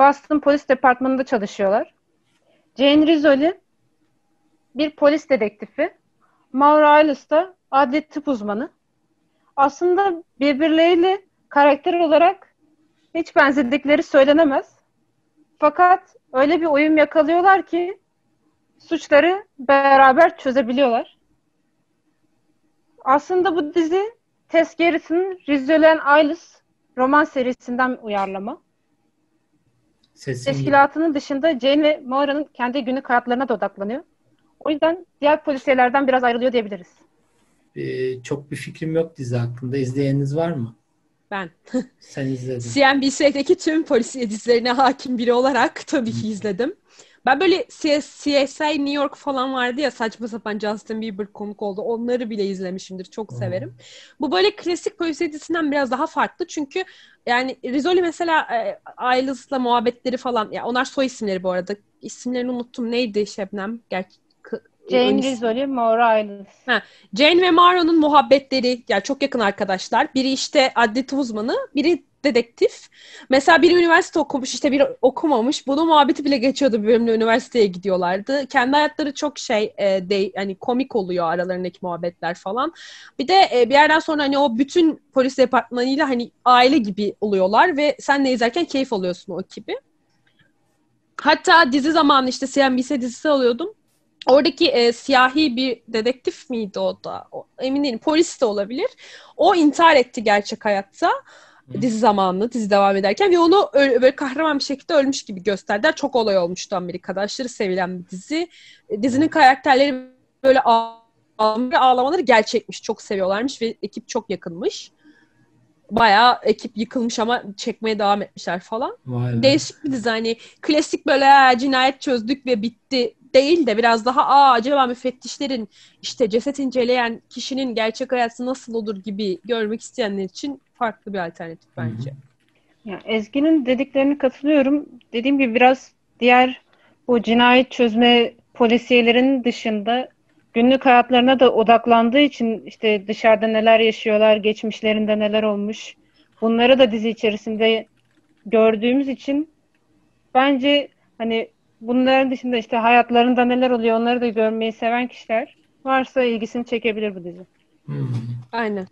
Speaker 4: Boston Polis Departmanı'nda çalışıyorlar. Jane Rizzoli bir polis dedektifi, Maura Ailes da adli tıp uzmanı. Aslında birbirleriyle karakter olarak hiç benzedikleri söylenemez. Fakat öyle bir uyum yakalıyorlar ki suçları beraber çözebiliyorlar. Aslında bu dizi Tess Garrett'ın Rizzoli Ailes roman serisinden uyarlama.
Speaker 1: Sesin
Speaker 4: Teşkilatının dışında Jane ve Maura'nın kendi günlük hayatlarına da odaklanıyor. O yüzden diğer polisiyelerden biraz ayrılıyor diyebiliriz.
Speaker 1: e, çok bir fikrim yok dizi hakkında. İzleyeniniz var mı?
Speaker 2: Ben.
Speaker 1: Sen izledin. *laughs*
Speaker 2: CNBC'deki tüm polisiye dizilerine hakim biri olarak tabii ki izledim. Ben böyle CS CSI New York falan vardı ya saçma sapan Justin Bieber konuk oldu. Onları bile izlemişimdir. Çok
Speaker 1: Hmm.
Speaker 2: severim. Bu böyle klasik polisiye dizisinden biraz daha farklı. Çünkü yani Rizzoli mesela e, muhabbetleri falan. Ya onlar soy isimleri bu arada. İsimlerini unuttum. Neydi Şebnem? Gerçi
Speaker 4: Jane Rizzoli, Maura Ailes.
Speaker 2: Jane ve Maro'nun muhabbetleri yani çok yakın arkadaşlar. Biri işte adli uzmanı, biri dedektif. Mesela biri üniversite okumuş, işte biri okumamış. Bunun muhabbeti bile geçiyordu bir bölümde üniversiteye gidiyorlardı. Kendi hayatları çok şey e, de, hani komik oluyor aralarındaki muhabbetler falan. Bir de e, bir yerden sonra hani o bütün polis departmanıyla hani aile gibi oluyorlar ve sen de izlerken keyif alıyorsun o ekibi. Hatta dizi zamanı işte CNBC dizisi alıyordum. Oradaki e, siyahi bir dedektif miydi o da? O, emin değilim. Polis de olabilir. O intihar etti gerçek hayatta. Dizi zamanlı, dizi devam ederken ve onu öyle, böyle kahraman bir şekilde ölmüş gibi gösterdiler. Çok olay olmuştu Amerika'da. Aşırı sevilen bir dizi. E, dizinin karakterleri böyle ağlamaları, ağlamaları gerçekmiş. Çok seviyorlarmış ve ekip çok yakınmış. Bayağı ekip yıkılmış ama çekmeye devam etmişler falan.
Speaker 1: Vay.
Speaker 2: Değişik bir dizi hani klasik böyle "Ha, cinayet çözdük ve bitti değil de biraz daha aa acaba müfettişlerin işte ceset inceleyen kişinin gerçek hayatı nasıl olur gibi görmek isteyenler için farklı bir alternatif bence.
Speaker 4: Ya Ezgi'nin dediklerine katılıyorum. Dediğim gibi biraz diğer bu cinayet çözme polisiyelerinin dışında günlük hayatlarına da odaklandığı için işte dışarıda neler yaşıyorlar, geçmişlerinde neler olmuş. Bunları da dizi içerisinde gördüğümüz için bence hani bunların dışında işte hayatlarında neler oluyor onları da görmeyi seven kişiler varsa ilgisini çekebilir bu dizi.
Speaker 1: Hmm.
Speaker 2: Aynen.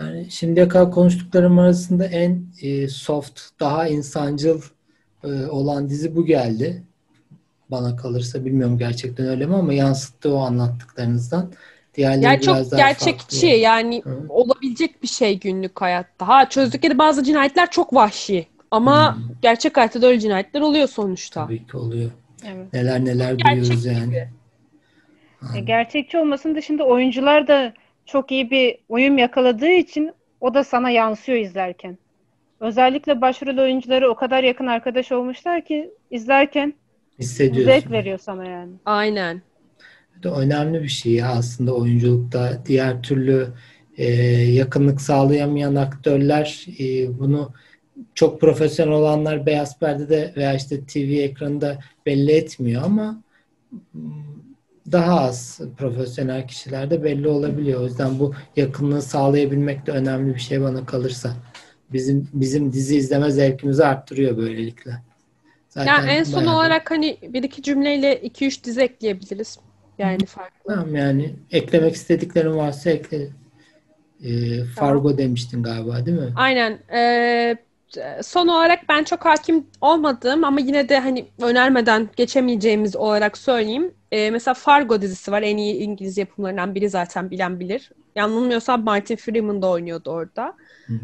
Speaker 1: Yani şimdiye kadar konuştuklarım arasında en e, soft, daha insancıl e, olan dizi bu geldi. Bana kalırsa bilmiyorum gerçekten öyle mi ama yansıttı o anlattıklarınızdan. Diğerleri
Speaker 2: Yani çok
Speaker 1: biraz daha
Speaker 2: gerçekçi
Speaker 1: farklı.
Speaker 2: yani
Speaker 1: Hı.
Speaker 2: olabilecek bir şey günlük hayatta. Ha çözdükleri bazı cinayetler çok vahşi ama
Speaker 1: Hmm.
Speaker 2: gerçek hayatta da öyle cinayetler oluyor sonuçta.
Speaker 1: Tabii ki oluyor.
Speaker 4: Evet.
Speaker 1: Neler neler duyuyoruz yani.
Speaker 2: gibi.
Speaker 4: E,
Speaker 1: Aynen.
Speaker 4: gerçekçi olmasının dışında oyuncular da çok iyi bir uyum yakaladığı için o da sana yansıyor izlerken. Özellikle başrol oyuncuları o kadar yakın arkadaş olmuşlar ki izlerken zevk veriyor sana yani.
Speaker 2: Aynen.
Speaker 1: de önemli bir şey ya aslında oyunculukta. Diğer türlü e, yakınlık sağlayamayan aktörler e, bunu çok profesyonel olanlar beyaz perdede veya işte TV ekranında belli etmiyor ama daha az profesyonel kişilerde belli olabiliyor. O yüzden bu yakınlığı sağlayabilmek de önemli bir şey bana kalırsa. Bizim bizim dizi izleme zevkimizi arttırıyor böylelikle. Zaten
Speaker 2: Yani en son
Speaker 1: da-
Speaker 2: olarak hani bir iki cümleyle iki üç dizi ekleyebiliriz. Yani farklı.
Speaker 1: Tamam yani eklemek istediklerin varsa ekle. Ee, Fargo demiştin galiba değil mi?
Speaker 2: Aynen. Ee, son olarak ben çok hakim olmadığım ama yine de hani önermeden geçemeyeceğimiz olarak söyleyeyim. Ee, mesela Fargo dizisi var. En iyi İngiliz yapımlarından biri zaten bilen bilir. Yanılmıyorsam Martin Freeman da oynuyordu orada.
Speaker 1: Hı hı.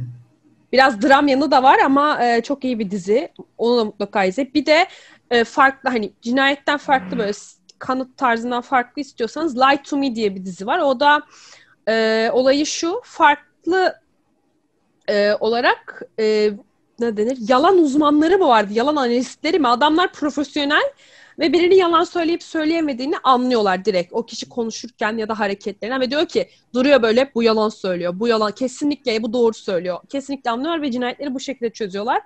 Speaker 2: Biraz dram yanı da var ama e, çok iyi bir dizi. Onu da mutlaka izle. Bir de e, farklı hani cinayetten farklı böyle kanıt tarzından farklı istiyorsanız Lie to Me diye bir dizi var. O da e, olayı şu farklı e, olarak e, ne denir? Yalan uzmanları mı vardı? Yalan analistleri mi? Adamlar profesyonel ve birinin yalan söyleyip söyleyemediğini anlıyorlar direkt. O kişi konuşurken ya da hareketlerinden ve diyor ki duruyor böyle bu yalan söylüyor. Bu yalan kesinlikle bu doğru söylüyor. Kesinlikle anlıyorlar ve cinayetleri bu şekilde çözüyorlar.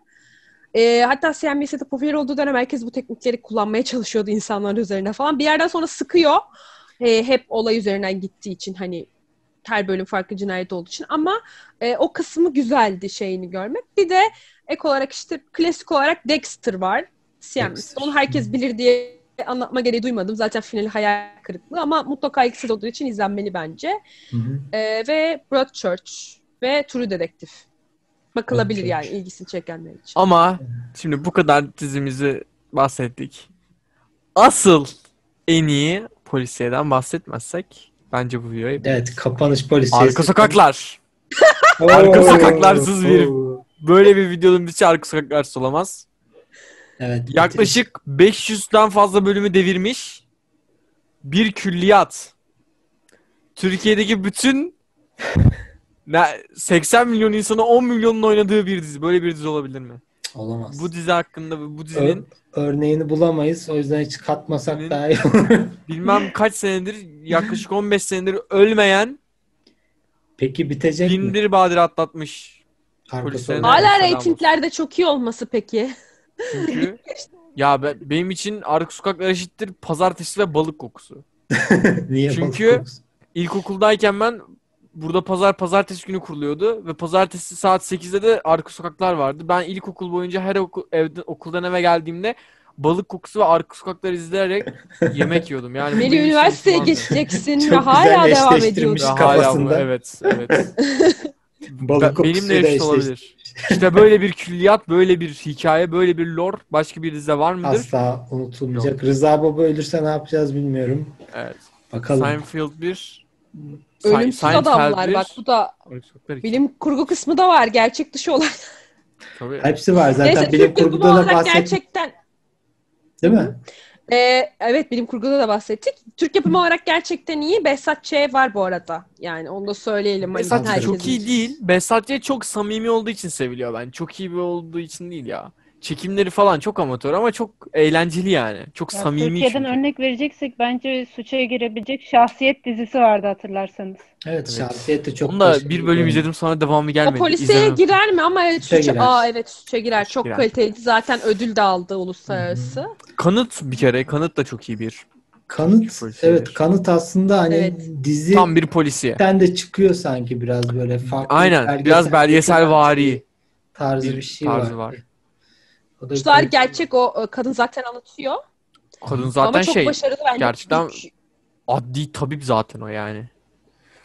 Speaker 2: E, hatta CNBC'de popüler olduğu dönem herkes bu teknikleri kullanmaya çalışıyordu insanların üzerine falan. Bir yerden sonra sıkıyor. E, hep olay üzerinden gittiği için hani her bölüm farklı cinayet olduğu için ama e, o kısmı güzeldi şeyini görmek. Bir de ek olarak işte klasik olarak Dexter var.
Speaker 1: Dexter.
Speaker 2: Onu herkes bilir diye anlatma gereği duymadım. Zaten finali hayal kırıklığı ama mutlaka ikisi de olduğu için izlenmeli bence.
Speaker 1: Hı hı.
Speaker 2: E, ve Broadchurch ve True Detective. Bakılabilir yani ilgisini çekenler için.
Speaker 3: Ama şimdi bu kadar dizimizi bahsettik. Asıl en iyi polisiyeden bahsetmezsek bence bu videoyu
Speaker 1: Evet kapanış polisiyesi.
Speaker 3: Arka sokaklar. *laughs* Arka sokaklarsız bir-. Böyle bir videonun dışı arka sokaklarsız olamaz.
Speaker 1: Evet.
Speaker 3: Yaklaşık 500'den fazla bölümü devirmiş bir külliyat. Türkiye'deki bütün *laughs* ne- 80 milyon insanı 10 milyonun oynadığı bir dizi. Böyle bir dizi olabilir mi?
Speaker 1: Olamaz.
Speaker 3: Bu dizi hakkında bu
Speaker 1: Ö-
Speaker 3: dizinin
Speaker 1: örneğini bulamayız. O yüzden hiç katmasak
Speaker 3: Senin-
Speaker 1: daha iyi olur. *laughs*
Speaker 3: bilmem kaç senedir yaklaşık 15 senedir ölmeyen
Speaker 1: Peki bitecek
Speaker 3: bin
Speaker 1: mi?
Speaker 3: bir badire atlatmış. Polislerin-
Speaker 2: Hala
Speaker 3: Selam
Speaker 2: reytinglerde çok iyi olması peki.
Speaker 3: Çünkü *laughs* ya be- benim için arka sokaklar eşittir pazartesi ve balık kokusu. *laughs*
Speaker 1: Niye
Speaker 3: Çünkü-
Speaker 1: balık kokusu?
Speaker 3: İlkokuldayken ben burada pazar pazartesi günü kuruluyordu ve pazartesi saat 8'de de arka sokaklar vardı. Ben ilkokul boyunca her oku, evde, okuldan eve geldiğimde balık kokusu ve arka sokaklar izleyerek *laughs* yemek yiyordum. Yani
Speaker 2: Meli üniversiteye geçeceksin ve hala devam ediyorsun.
Speaker 3: ya. Hala
Speaker 1: kafasında.
Speaker 3: evet, evet. *laughs*
Speaker 1: Balık
Speaker 3: Ben- benimle eşit olabilir. İşte böyle bir külliyat, böyle bir hikaye, böyle bir lore başka bir dizide var mıdır?
Speaker 1: Asla unutulmayacak. Rıza Baba ölürse ne yapacağız bilmiyorum.
Speaker 3: Evet.
Speaker 1: Bakalım.
Speaker 3: Seinfeld 1.
Speaker 2: Ölümsüz adamlar bak bu da bilim kurgu kısmı da var. Gerçek dışı olan.
Speaker 3: Tabii.
Speaker 1: Hepsi var zaten.
Speaker 2: Neyse
Speaker 1: bilim kurguda da bahsettik.
Speaker 2: gerçekten
Speaker 1: Değil mi?
Speaker 2: Ee, evet bilim kurguda da bahsettik. Türk yapımı olarak gerçekten iyi. Behzat Ç. var bu arada. Yani onu da söyleyelim. Hani
Speaker 3: Behzat
Speaker 2: herkesin
Speaker 3: çok iyi değil. Behzat Ç. çok samimi olduğu için seviliyor ben. Çok iyi bir olduğu için değil ya. Çekimleri falan çok amatör ama çok eğlenceli yani. Çok
Speaker 4: Ya
Speaker 3: samimi
Speaker 4: Türkiye'den
Speaker 3: çünkü.
Speaker 4: örnek vereceksek bence suça girebilecek Şahsiyet dizisi vardı hatırlarsanız.
Speaker 1: Evet, şahsiyet de çok
Speaker 3: Onu da bir bölüm
Speaker 1: yani.
Speaker 3: izledim sonra devamı
Speaker 2: O
Speaker 3: gelmedi.
Speaker 2: polisiye
Speaker 3: İzlemem.
Speaker 2: girer mi? Ama evet
Speaker 1: Suça
Speaker 2: suça,
Speaker 1: girer.
Speaker 2: Aa evet suça girer. Çok
Speaker 3: Girer.
Speaker 2: kaliteliydi. Zaten ödül de aldı uluslararası.
Speaker 3: Kanıt bir kere. Kanıt da çok iyi bir.
Speaker 1: Kanıt, evet kanıt aslında hani
Speaker 2: Evet.
Speaker 1: dizi
Speaker 3: Tam bir polisiye.
Speaker 1: de çıkıyor sanki biraz böyle farklı
Speaker 3: Aynen. Biraz belgesel vari.
Speaker 1: tarzı bir,
Speaker 3: bir
Speaker 1: şey
Speaker 3: tarzı
Speaker 1: var.
Speaker 3: var.
Speaker 2: Suçlar gerçek o e, kadın zaten anlatıyor.
Speaker 3: Kadın zaten
Speaker 2: Ama çok
Speaker 3: şey
Speaker 2: başarılı bence.
Speaker 3: gerçekten-
Speaker 2: Üç-
Speaker 3: adli tabip zaten o yani.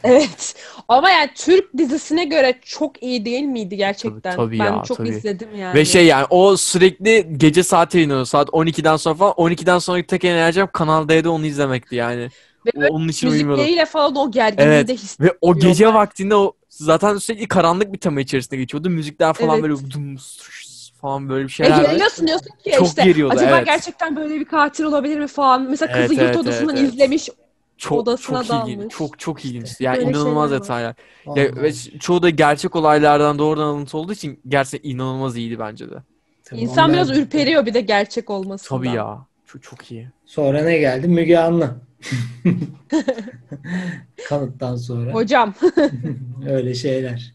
Speaker 2: Evet. Ama yani Türk dizisine göre çok iyi değil miydi gerçekten?
Speaker 3: tabii
Speaker 2: ben
Speaker 3: ya,
Speaker 2: çok
Speaker 3: tabii.
Speaker 2: izledim yani.
Speaker 3: Ve şey yani o sürekli gece saati yayınlanıyor. Saat 12'den sonra falan. 12'den sonraki tek enerjim Kanal D'de onu izlemekti yani.
Speaker 2: Ve
Speaker 3: O- onun için uyumuyordum.
Speaker 2: müzikleriyle falan o gerginliği
Speaker 3: Evet.
Speaker 2: de hissediyor.
Speaker 3: Ve o gece
Speaker 2: Diyorlar.
Speaker 3: vaktinde o zaten sürekli karanlık bir tema içerisinde geçiyordu. Müzikler falan
Speaker 2: Evet.
Speaker 3: böyle dum, falan böyle bir
Speaker 2: Ve
Speaker 3: şeyler.
Speaker 2: geliyorsun diyorsun ki
Speaker 3: Çok
Speaker 2: işte
Speaker 3: geriyordu,
Speaker 2: acaba
Speaker 3: evet.
Speaker 2: gerçekten böyle bir katil olabilir mi falan. Mesela kızı
Speaker 3: Evet,
Speaker 2: yurt
Speaker 3: evet,
Speaker 2: odasından
Speaker 3: evet,
Speaker 2: izlemiş.
Speaker 3: çok
Speaker 2: odasına
Speaker 3: çok ilginç.
Speaker 2: dalmış.
Speaker 3: Çok çok ilginç. Yani
Speaker 2: Böyle
Speaker 3: inanılmaz detaylar. Ya, ve çoğu da gerçek olaylardan doğrudan alıntı olduğu için gerçekten inanılmaz iyiydi bence de.
Speaker 1: Tabii
Speaker 2: İnsan
Speaker 1: onlar-
Speaker 2: biraz ürperiyor bir de gerçek olmasından.
Speaker 3: Tabii ya. Çok çok iyi.
Speaker 1: Sonra ne geldi? Müge Anlı. *laughs* Kanıttan sonra.
Speaker 2: Hocam. *laughs*
Speaker 1: Öyle şeyler.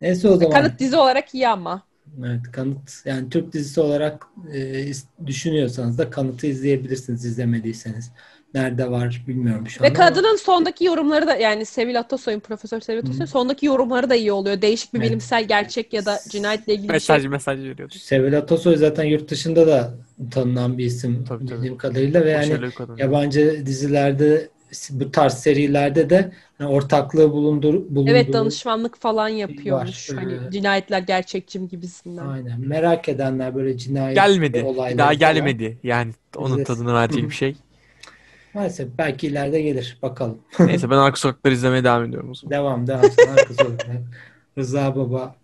Speaker 1: Neyse o zaman.
Speaker 2: Kanıt dizi olarak iyi ama.
Speaker 1: Evet kanıt yani Türk dizisi olarak e, düşünüyorsanız da kanıtı izleyebilirsiniz izlemediyseniz. Nerede var bilmiyorum şu
Speaker 2: Ve
Speaker 1: an ama
Speaker 2: kadının sondaki yorumları da yani Sevil Atasoy'un Profesör Sevil Atasoy'un sondaki yorumları da iyi oluyor. Değişik bir
Speaker 1: Evet.
Speaker 2: bilimsel gerçek ya da cinayetle ilgili
Speaker 3: Mesaj
Speaker 2: şey.
Speaker 3: mesaj veriyordu.
Speaker 1: Sevel Atasoy zaten yurt dışında da tanınan bir isim
Speaker 3: Tabii, tabii.
Speaker 1: bildiğim kadarıyla ve yani
Speaker 3: Başarılı kadın.
Speaker 1: yabancı dizilerde bu tarz serilerde de hani ortaklığı bulundur bulunduğu
Speaker 2: Evet danışmanlık falan yapıyormuş.
Speaker 1: Var.
Speaker 2: Hani
Speaker 1: Ee,
Speaker 2: cinayetler gerçekçi mi gibisinden.
Speaker 1: Aynen. Merak edenler böyle cinayet
Speaker 3: Gelmedi.
Speaker 1: olayları
Speaker 3: daha
Speaker 1: falan.
Speaker 3: gelmedi. Yani onun
Speaker 1: İzlesin.
Speaker 3: tadını verecek bir *laughs* şey.
Speaker 1: Maalesef belki ileride gelir. Bakalım. *laughs*
Speaker 3: Neyse ben Arka Sokakları izlemeye devam ediyorum o zaman.
Speaker 1: devam devam. Olur. *laughs* Rıza Baba.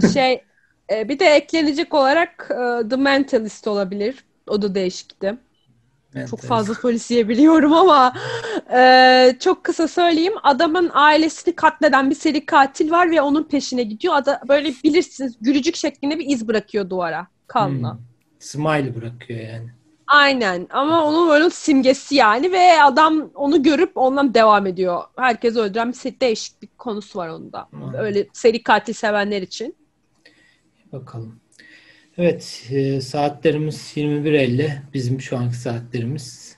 Speaker 2: şey e, bir de eklenecek olarak e, The Mentalist olabilir. O da değişikti. Çok fazla polisiye biliyorum ama e, çok kısa söyleyeyim. Adamın ailesini katleden bir seri katil var ve onun peşine gidiyor. Ada, böyle bilirsiniz gülücük şeklinde bir iz bırakıyor duvara kanla.
Speaker 1: Hmm. Smile bırakıyor yani.
Speaker 2: Aynen ama onun böyle simgesi yani ve adam onu görüp ondan devam ediyor. Herkes öldüren bir değişik bir konusu var onda.
Speaker 1: Hmm.
Speaker 2: Öyle seri katil sevenler için.
Speaker 1: Bakalım. Evet, e, saatlerimiz 21.50. Bizim şu anki saatlerimiz.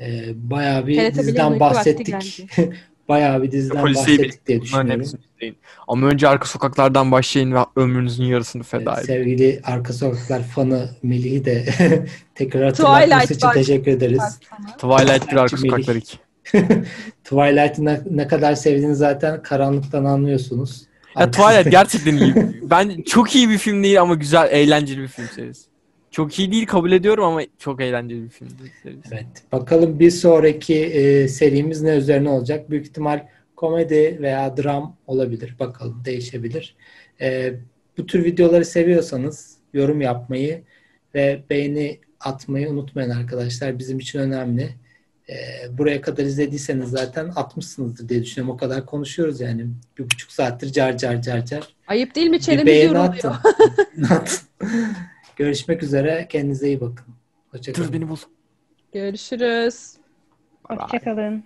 Speaker 1: E, bayağı bir
Speaker 2: TRT
Speaker 1: diziden bahsettik. *laughs* bayağı bir diziden
Speaker 3: Polisiye
Speaker 1: bahsettik diye düşünüyorum.
Speaker 3: Ama önce Arka Sokaklardan başlayın ve ömrünüzün yarısını feda
Speaker 1: Evet,
Speaker 3: edin.
Speaker 1: sevgili Arka Sokaklar fanı Melih'i de *laughs* tekrar
Speaker 2: Twilight
Speaker 1: hatırlatması için teşekkür ederiz.
Speaker 3: Twilight bir Arka. Sokaklar 2. *laughs*
Speaker 1: Twilight'ı ne, ne kadar sevdiğini zaten karanlıktan anlıyorsunuz.
Speaker 3: Ya Twilight *laughs* gerçekten iyi. Ben çok iyi bir film değil ama güzel, eğlenceli bir film serisi. Çok iyi değil kabul ediyorum ama çok eğlenceli bir film serisi.
Speaker 1: Evet. Bakalım bir sonraki e, serimiz ne üzerine olacak? Büyük ihtimal komedi veya dram olabilir. Bakalım değişebilir. E, bu tür videoları seviyorsanız yorum yapmayı ve beğeni atmayı unutmayın arkadaşlar. Bizim için önemli. E, buraya kadar izlediyseniz zaten atmışsınızdır diye düşünüyorum. O kadar konuşuyoruz yani. Bir buçuk saattir car car car car.
Speaker 2: Ayıp değil mi? Çenemiz yoruluyor. *laughs*
Speaker 1: Görüşmek üzere. Kendinize iyi bakın. Hoşçakalın.
Speaker 3: Dur beni bul.
Speaker 2: Görüşürüz.
Speaker 4: Hoşçakalın.